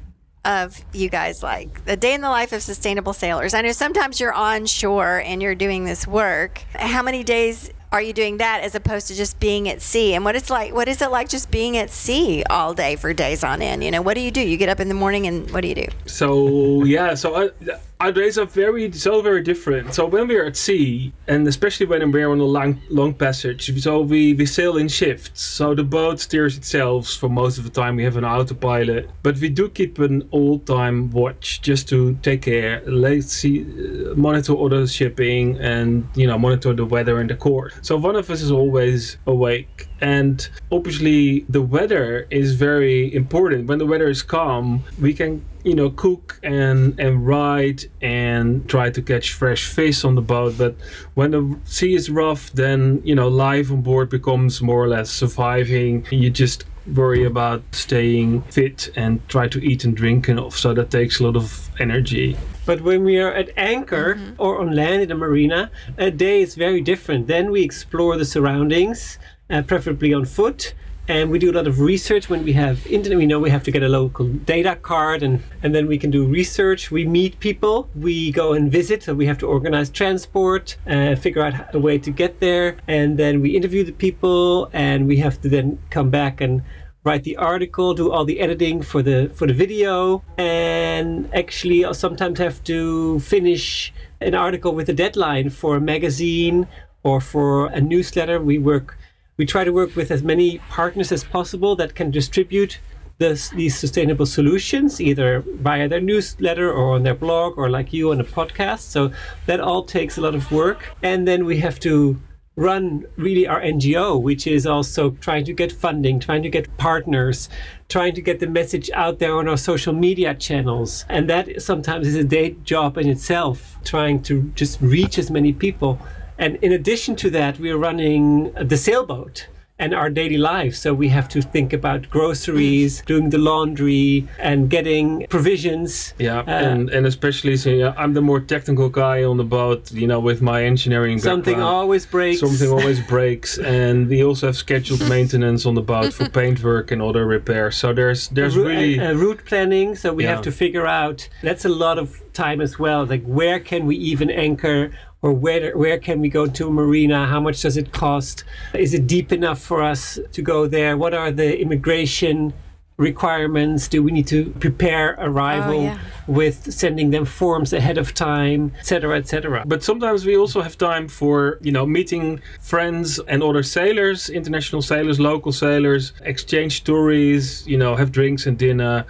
of you guys like the day in the life of sustainable sailors. I know sometimes you're on shore and you're doing this work. How many days are you doing that as opposed to just being at sea? And what it's like what is it like just being at sea all day for days on end? You know, what do you do? You get up in the morning and what do you do? So yeah, so our days are very so very different. So when we're at sea, and especially when we're on a long long passage, so we we sail in shifts. So the boat steers itself for most of the time. We have an autopilot, but we do keep an all time watch just to take care, let's see, uh, monitor other shipping, and you know monitor the weather and the course. So one of us is always awake and obviously the weather is very important. When the weather is calm we can you know cook and and ride and try to catch fresh fish on the boat. But when the sea is rough then you know life on board becomes more or less surviving. You just worry about staying fit and try to eat and drink enough. So that takes a lot of energy But when we are at anchor or on land in a marina, a day is very different. Then we explore the surroundings, uh, preferably on foot. And we do a lot of research when we have internet. We know we have to get a local data card, and, and then we can do research. We meet people. We go and visit. So we have to organize transport, uh, figure out a way to get there, and then we interview the people. And we have to then come back and write the article, do all the editing for the for the video, and actually sometimes have to finish an article with a deadline for a magazine or for a newsletter. We work, we try to work with as many partners as possible that can distribute this, these sustainable solutions either via their newsletter or on their blog or like you on a podcast. So that all takes a lot of work, and then we have to run really our NGO, which is also trying to get funding, trying to get partners, trying to get the message out there on our social media channels. And that sometimes is a day job in itself, trying to just reach as many people. And in addition to that, we're running the sailboat and our daily life. So we have to think about groceries, doing the laundry, and getting provisions. Yeah, Uh, and and especially so yeah, I'm the more technical guy on the boat. You know, with my engineering Something background. always breaks. Something always breaks, and we also have scheduled maintenance on the boat for paintwork and other repairs. So there's there's really uh, uh, route planning so we Yeah. have to figure out that's a lot of time as well like where can we even anchor or where where can we go to a marina how much does it cost is it deep enough for us to go there what are the immigration requirements do we need to prepare oh, arrival yeah. with sending them forms ahead of time etc etc But sometimes we also have time for, you know, meeting friends and other sailors, international sailors, local sailors, exchange stories, you know, have drinks and dinner.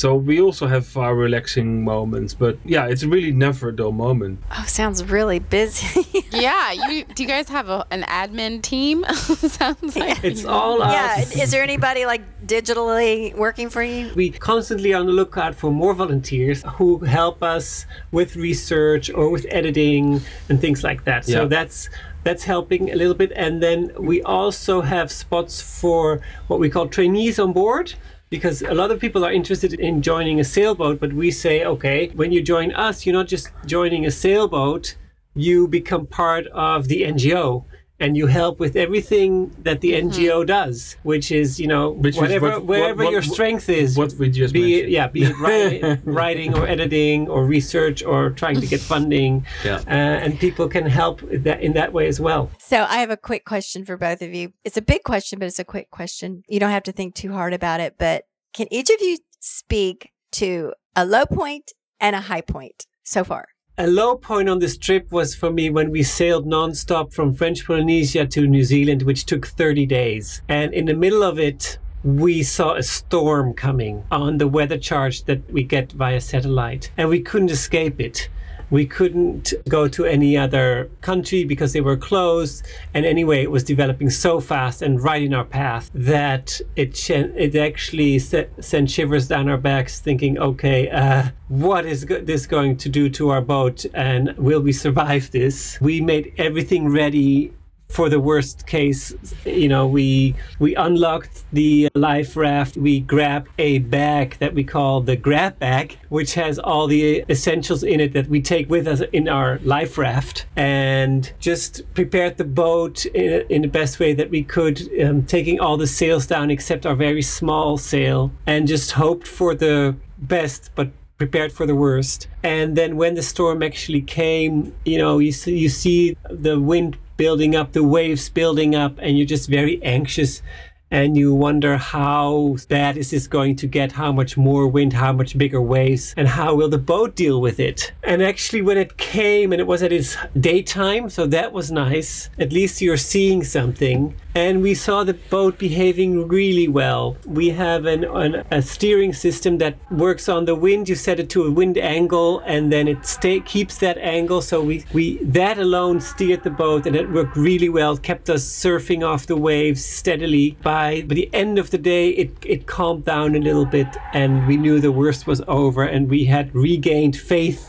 So we also have our relaxing moments. But yeah, it's really never a dull moment. Oh, sounds really busy. yeah, you do you guys have a, an admin team? Sounds like it's all us. yeah. Is there anybody like digitally working for you? We constantly are on the lookout for more volunteers who help us with research or with editing and things like that. So that's that's helping a little bit. And then we also have spots for what we call trainees on board. Because a lot of people are interested in joining a sailboat, but we say, okay, when you join us, you're not just joining a sailboat, you become part of the NGO and you help with everything that the NGO does, which is, you know, Which whatever, what- wherever what- your strength is What we just be it, yeah, be it writing, writing or editing or research or trying to get funding, Yeah. uh, and people can help that in that way as well. So I have a quick question for both of you. It's a big question, but it's a quick question. You don't have to think too hard about it, but can each of you speak to a low point and a high point so far? A low point on this trip was for me when we sailed nonstop from French Polynesia to New Zealand, which took 30 days. And in the middle of it, we saw a storm coming on the weather charts that we get via satellite, and we couldn't escape it. We couldn't go to any other country because they were closed. And anyway, it was developing so fast and right in our path that it it actually set, sent shivers down our backs, thinking, okay, uh, what is go- this going to do to our boat, and will we survive this? We made everything ready for the worst case, you know, we we unlocked the life raft. We grabbed a bag that we call the grab bag, which has all the essentials in it that we take with us in our life raft, and just prepared the boat in, in the best way that we could, um, taking all the sails down except our very small sail, and just hoped for the best, but prepared for the worst. And then when the storm actually came, you know, you see, you see the wind building up, the waves building up, and you're just very anxious and you wonder how bad is this going to get how much more wind how much bigger waves and how will the boat deal with it and actually when it came and it was at its daytime so that was nice at least you're seeing something and we saw the boat behaving really well. We have an, an, a steering system that works on the wind. You set it to a wind angle, and then it stay, keeps that angle. So we, we that alone steered the boat, and it worked really well. Kept us surfing off the waves steadily. By the end of the day, it it calmed down a little bit, and we knew the worst was over, and we had regained faith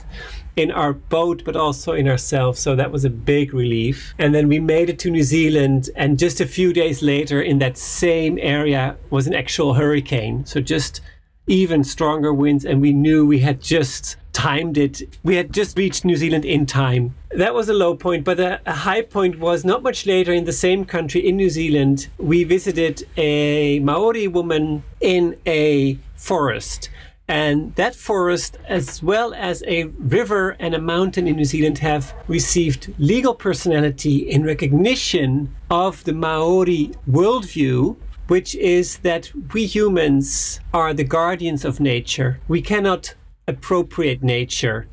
in our boat, but also in ourselves. So that was a big relief. And then we made it to New Zealand, and just a few days later, in that same area, was an actual hurricane. So just even stronger winds, and we knew we had just timed it. We had just reached New Zealand in time. That was a low point, but a, a, high point was not much later in the same country, in New Zealand. We visited a Maori woman in a forest. And that forest, as well as a river and a mountain in New Zealand, have received legal personality in recognition of the Maori worldview, which is that we humans are the guardians of nature. We cannot appropriate nature,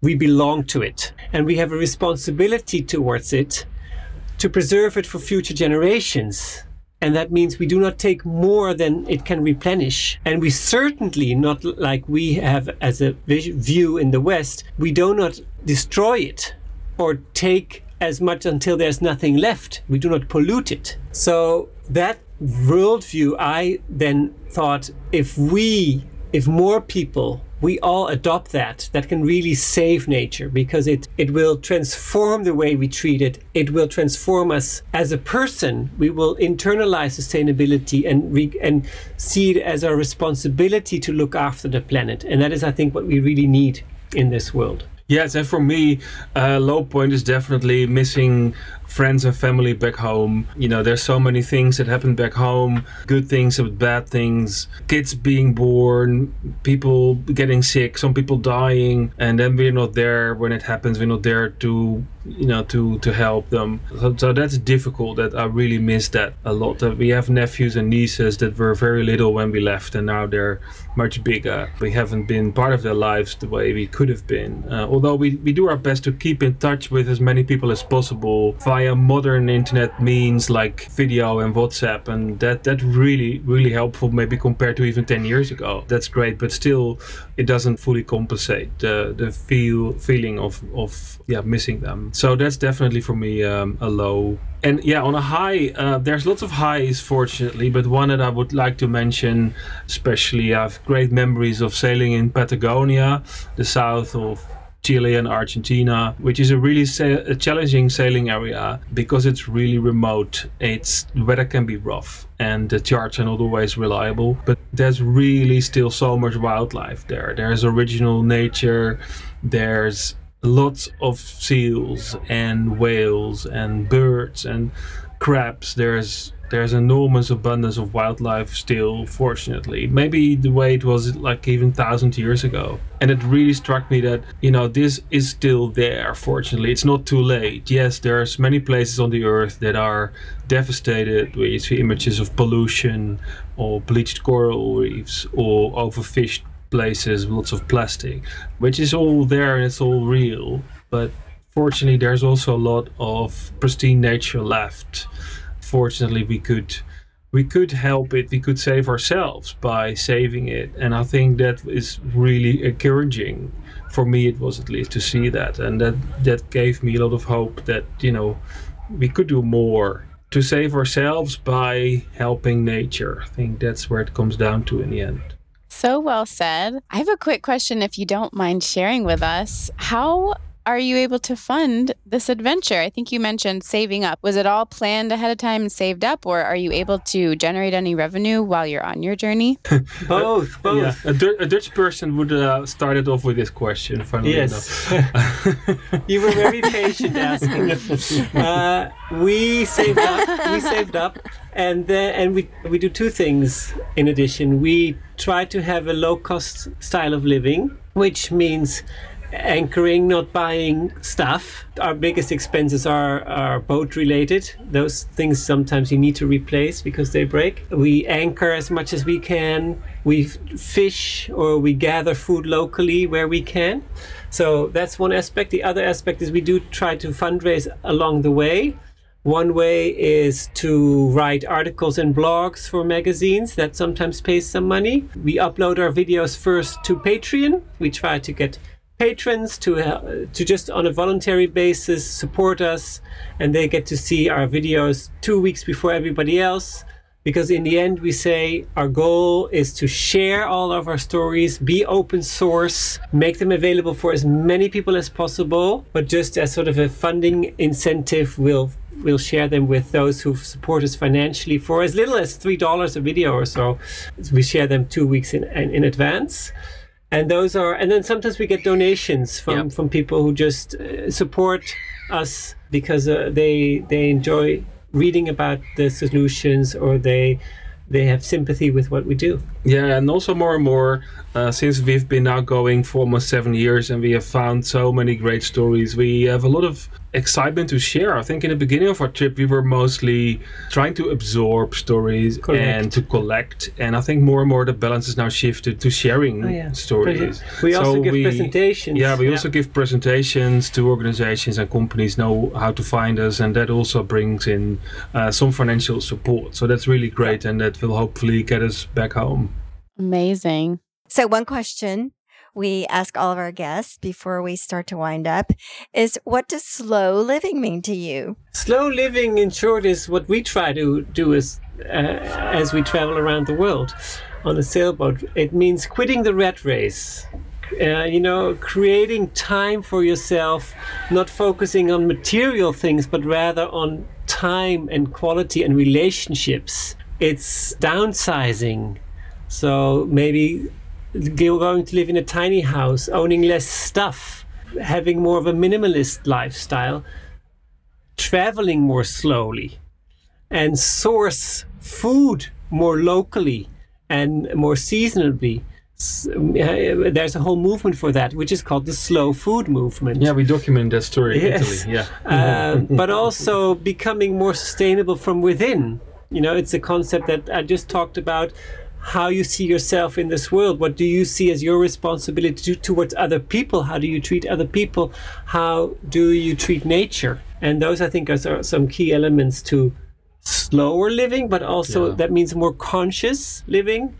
we belong to it. And we have a responsibility towards it to preserve it for future generations. And that means we do not take more than it can replenish. And we certainly not like we have as a view in the West, we do not destroy it or take as much until there's nothing left. We do not pollute it. So that worldview, I then thought if we, if more people we all adopt that. That can really save nature because it it will transform the way we treat it. It will transform us as a person. We will internalize sustainability and re- and see it as our responsibility to look after the planet. And that is i think what we really need in this world. Yes, and for me, uh, low point is definitely missing friends and family back home. You know, there's so many things that happen back home. Good things, but bad things, kids being born, people getting sick, some people dying, and then we're not there when it happens. We're not there to you know to to help them. So, so, that's difficult that i really miss that a lot. That we have nephews and nieces that were very little when we left and now they're much bigger. We haven't been part of their lives the way we could have been. Uh, although we, we do our best to keep in touch with as many people as possible via modern internet means like video and whatsapp and that that really really helpful maybe compared to even 10 years ago that's great but still it doesn't fully compensate the the feel feeling of of yeah missing them so that's definitely for me um, a low. And yeah, on a high, uh, there's lots of highs, fortunately, but one that I would like to mention, especially, I have great memories of sailing in Patagonia, the south of Chile and Argentina, which is a really sa- a challenging sailing area because it's really remote. It's weather can be rough and the charts are not always reliable, but there's really still so much wildlife there. There's original nature. There's lots of seals and whales and birds and crabs. There's there's enormous abundance of wildlife still, fortunately. Maybe the way it was like even thousand years ago. And it really struck me that, you know, this is still there, fortunately. It's not too late. Yes, there's many places on the earth that are devastated where you see images of pollution or bleached coral reefs or overfished places, lots of plastic, which is all there and it's all real. But fortunately, there's also a lot of pristine nature left. Fortunately, we could we could help it, we could save ourselves by saving it. And I think that is really encouraging. For me, it was at least to see that. And that, that gave me a lot of hope that, you know, we could do more to save ourselves by helping nature. I think that's where it comes down to in the end. So well said. I have a quick question if you don't mind sharing with us. How are you able to fund this adventure? I think you mentioned saving up. Was it all planned ahead of time and saved up, or are you able to generate any revenue while you're on your journey? both, both. Yeah. A, D- a Dutch person would uh, start it off with this question. Funnily Yes. enough. you were very patient asking. Uh, we saved up. We saved up, and then and we we do two things in addition. We try to have a low cost style of living, which means anchoring, not buying stuff. Our biggest expenses are, are boat related. Those things sometimes you need to replace because they break. We anchor as much as we can. We fish or we gather food locally where we can. So that's one aspect. The other aspect is we do try to fundraise along the way. One way is to write articles and blogs for magazines that sometimes pays some money. We upload our videos first to Patreon. We try to get patrons to uh, to just on a voluntary basis support us and they get to see our videos 2 weeks before everybody else. Because in the end we say our goal is to share all of our stories be open source make them available for as many people as possible but just as sort of a funding incentive we'll we'll share them with those who support us financially for as little as three dollars a video or so. We share them two weeks in in, in advance and those are and then sometimes we get donations from Yep. from people who just uh, support us because uh, they they enjoy reading about the solutions or they they have sympathy with what we do Yeah, and also more and more, uh, since we've been now going for almost seven years and we have found so many great stories, we have a lot of excitement to share. I think in the beginning of our trip, we were mostly trying to absorb stories Correct. and to collect. And I think more and more the balance is now shifted to sharing Oh, yeah. stories. we So also give we- presentations Yeah, we also give presentations to organizations and companies know how to find us, and that also brings in uh, some financial support. So that's really great, and that will hopefully get us back home. Amazing. So, one question we ask all of our guests before we start to wind up is what does slow living mean to you? slow living in short is what we try to do as uh, as we travel around the world on a sailboat. It means quitting the rat race uh, you know creating time for yourself not focusing on material things but rather on time and quality and relationships. It's downsizing. So maybe going to live in a tiny house owning less stuff having more of a minimalist lifestyle traveling more slowly and source food more locally and more seasonably. Uh, There's a whole movement for that, which is called the slow food movement. Yeah, we document that story in Yes. Italy. Yeah. Um, but also becoming more sustainable from within. You know, it's a concept that I just talked about. How you see yourself in this world? What do you see as your responsibility to, towards other people? How do you treat other people? How do you treat nature? And those, I think, are so- some key elements to slower living, but also Yeah. that means more conscious living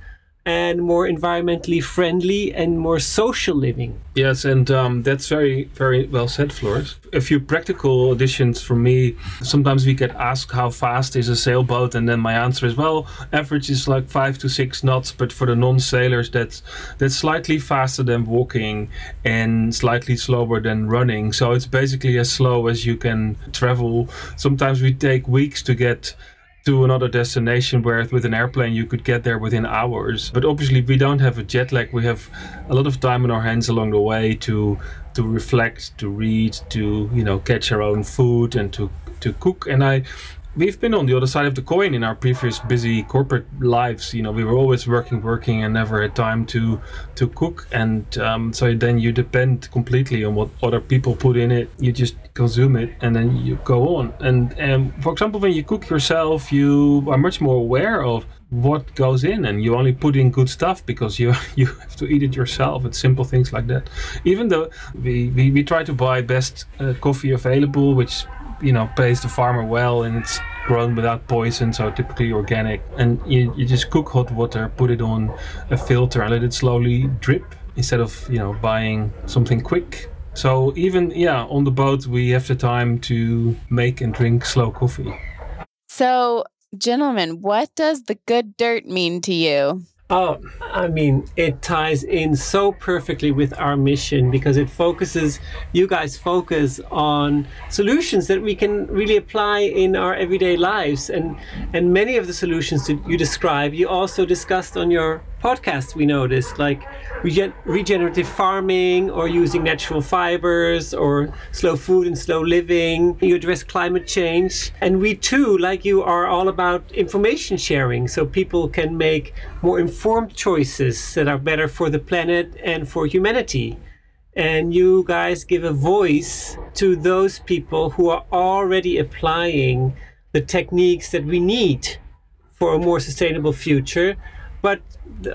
and more environmentally friendly and more social living. Yes, and um, that's very, very well said, Floris. A few practical additions for me. Sometimes we get asked how fast is a sailboat, and then my answer is, well, average is like five to six knots, but for the non-sailors, that's that's slightly faster than walking and slightly slower than running. So it's basically as slow as you can travel. Sometimes we take weeks to get to another destination where with an airplane you could get there within hours. But obviously we don't have a jet lag. We have a lot of time on our hands along the way to to reflect to read to you know catch our own food and to to cook. And i we've been on the other side of the coin in our previous busy corporate lives. You know we were always working working and never had time to to cook. And um, so then you depend completely on what other people put in it. You just consume it and then you go on. And um, for example when you cook yourself you are much more aware of what goes in and you only put in good stuff because you you have to eat it yourself. It's simple things like that. Even though we we, we try to buy best uh, coffee available which you know pays the farmer well and it's grown without poison, so typically organic. And you, you just cook hot water, put it on a filter, and let it slowly drip instead of you know buying something quick. So even yeah, on the boat we have the time to make and drink slow coffee. So, gentlemen, what does the good dirt mean to you? Oh, I mean, it ties in so perfectly with our mission because it focuses, you guys focus on solutions that we can really apply in our everyday lives. And, and many of the solutions that you describe, you also discussed on your podcast, we noticed, like regen- regenerative farming or using natural fibers or slow food and slow living. You address climate change. And we too, like you, are all about information sharing so people can make more informed choices that are better for the planet and for humanity. And you guys give a voice to those people who are already applying the techniques that we need for a more sustainable future, but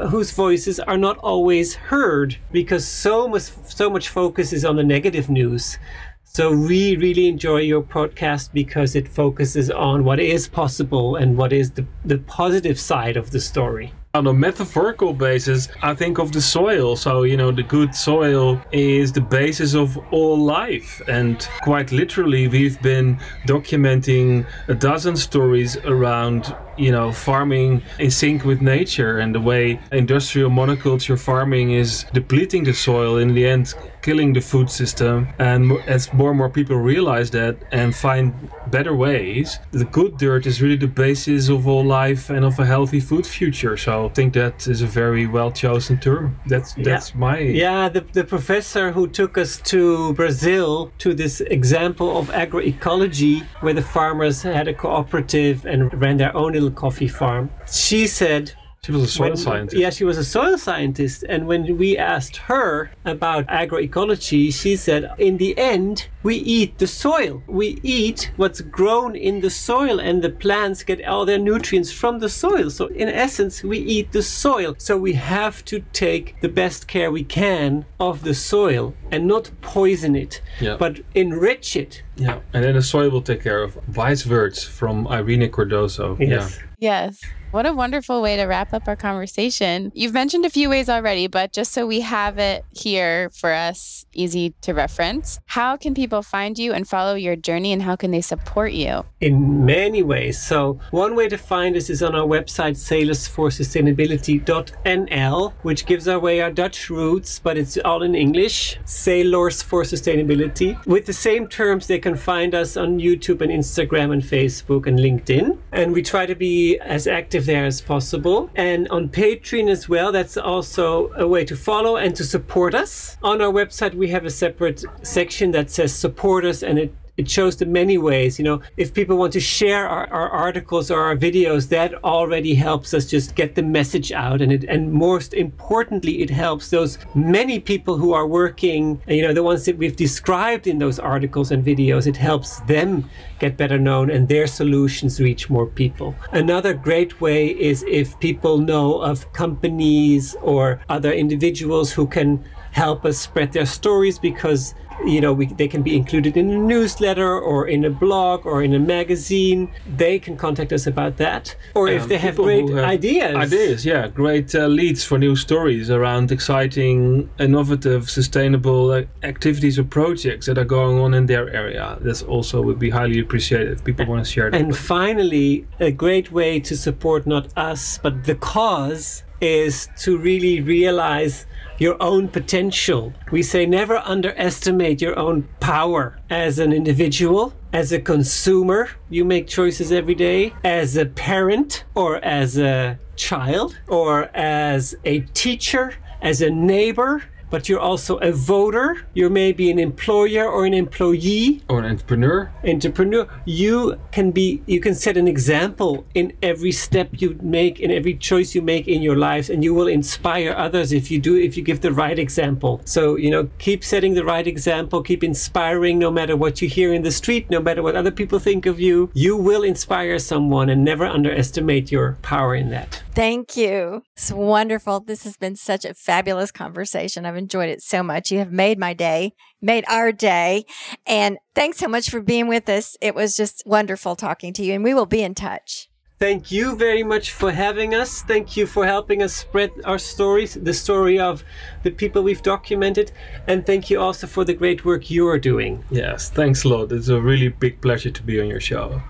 whose voices are not always heard because so much so much focus is on the negative news. So we really enjoy your podcast because it focuses on what is possible and what is the, the positive side of the story. On a metaphorical basis, I think of the soil. So, you know, the good soil is the basis of all life. And quite literally, we've been documenting a dozen stories around, you know, farming in sync with nature and the way industrial monoculture farming is depleting the soil in the end killing the food system. And as more and more people realize that and find better ways, the good dirt is really the basis of all life and of a healthy food future. So I think that is a very well chosen term. That's that's yeah. my yeah. The the professor who took us to Brazil to this example of agroecology, where the farmers had a cooperative and ran their own little coffee farm. She said she was a soil when, scientist. Yeah, she was a soil scientist. And when we asked her about agroecology, she said, in the end, we eat the soil. We eat what's grown in the soil, and the plants get all their nutrients from the soil. So, in essence, we eat the soil. So, we have to take the best care we can of the soil and not poison it, Yeah. but enrich it. Yeah, and then the soil will take care of wise words from Irene Cardoso. Yes. Yes. What a wonderful way to wrap up our conversation. You've mentioned a few ways already, but just so we have it here for us, easy to reference, how can people find you and follow your journey and how can they support you? in many ways. So one way to find us is on our website sailorsforsustainability.nl, which gives away our Dutch roots, but it's all in English. Sailors for Sustainability. With the same terms, they can find us on YouTube and Instagram and Facebook and LinkedIn. And we try to be as active there as possible. And on Patreon as well, that's also a way to follow and to support us. On our website, we have a separate section that says support us and it it shows the many ways you know. If people want to share our, our articles or our videos that already helps us just get the message out. And it and most importantly it helps those many people who are working you know the ones that we've described in those articles and videos it helps them get better known and their solutions reach more people. Another great way is if people know of companies or other individuals who can help us spread their stories because you know we, they can be included in a newsletter or in a blog or in a magazine they can contact us about that or if Um, they have great have ideas Ideas, yeah, great uh, leads for new stories around exciting, innovative, sustainable uh, activities or projects that are going on in their area. This also would be highly appreciated if people want to share that. and finally a great way to support not us but the cause is to really realize your own potential. We say never underestimate your own power as an individual, as a consumer. You make choices every day, as a parent, or as a child, or as a teacher, as a neighbor. But you're also a voter. You're maybe an employer or an employee or an entrepreneur. entrepreneur you can be you can set an example in every step you make in every choice you make in your lives and you will inspire others if you do if you give the right example so you know keep setting the right example keep inspiring no matter what you hear in the street no matter what other people think of you you will inspire someone and never underestimate your power in that Thank you. It's wonderful. This has been such a fabulous conversation. I've enjoyed it so much. You have made my day, made our day. And thanks so much for being with us. It was just wonderful talking to you, and we will be in touch. Thank you very much for having us. Thank you for helping us spread our stories, the story of the people we've documented. And thank you also for the great work you are doing. Yes, thanks a lot. It's a really big pleasure to be on your show.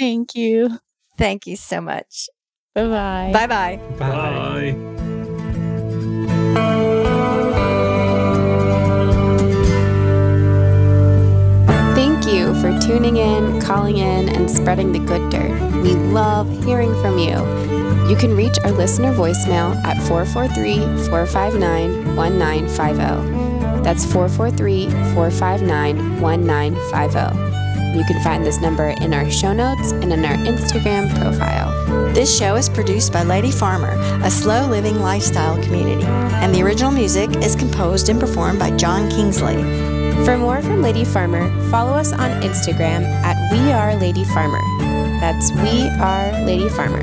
Thank you. Thank you so much. Bye bye. Bye bye. Bye. Thank you for tuning in, calling in, and spreading the good dirt. We love hearing from you. You can reach our listener voicemail at 443 459 1950. That's 443 459 1950. You can find this number in our show notes and in our Instagram profile. This show is produced by Lady Farmer, a slow living lifestyle community, and the original music is composed and performed by John Kingsley. For more from Lady Farmer, follow us on Instagram at We Are Lady Farmer. That's We Are Lady Farmer.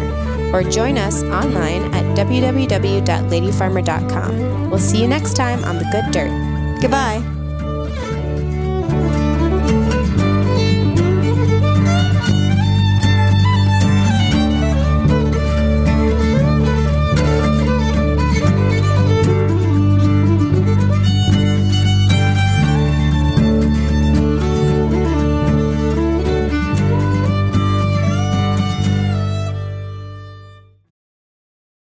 Or join us online at www.ladyfarmer.com. We'll see you next time on The Good Dirt. Goodbye.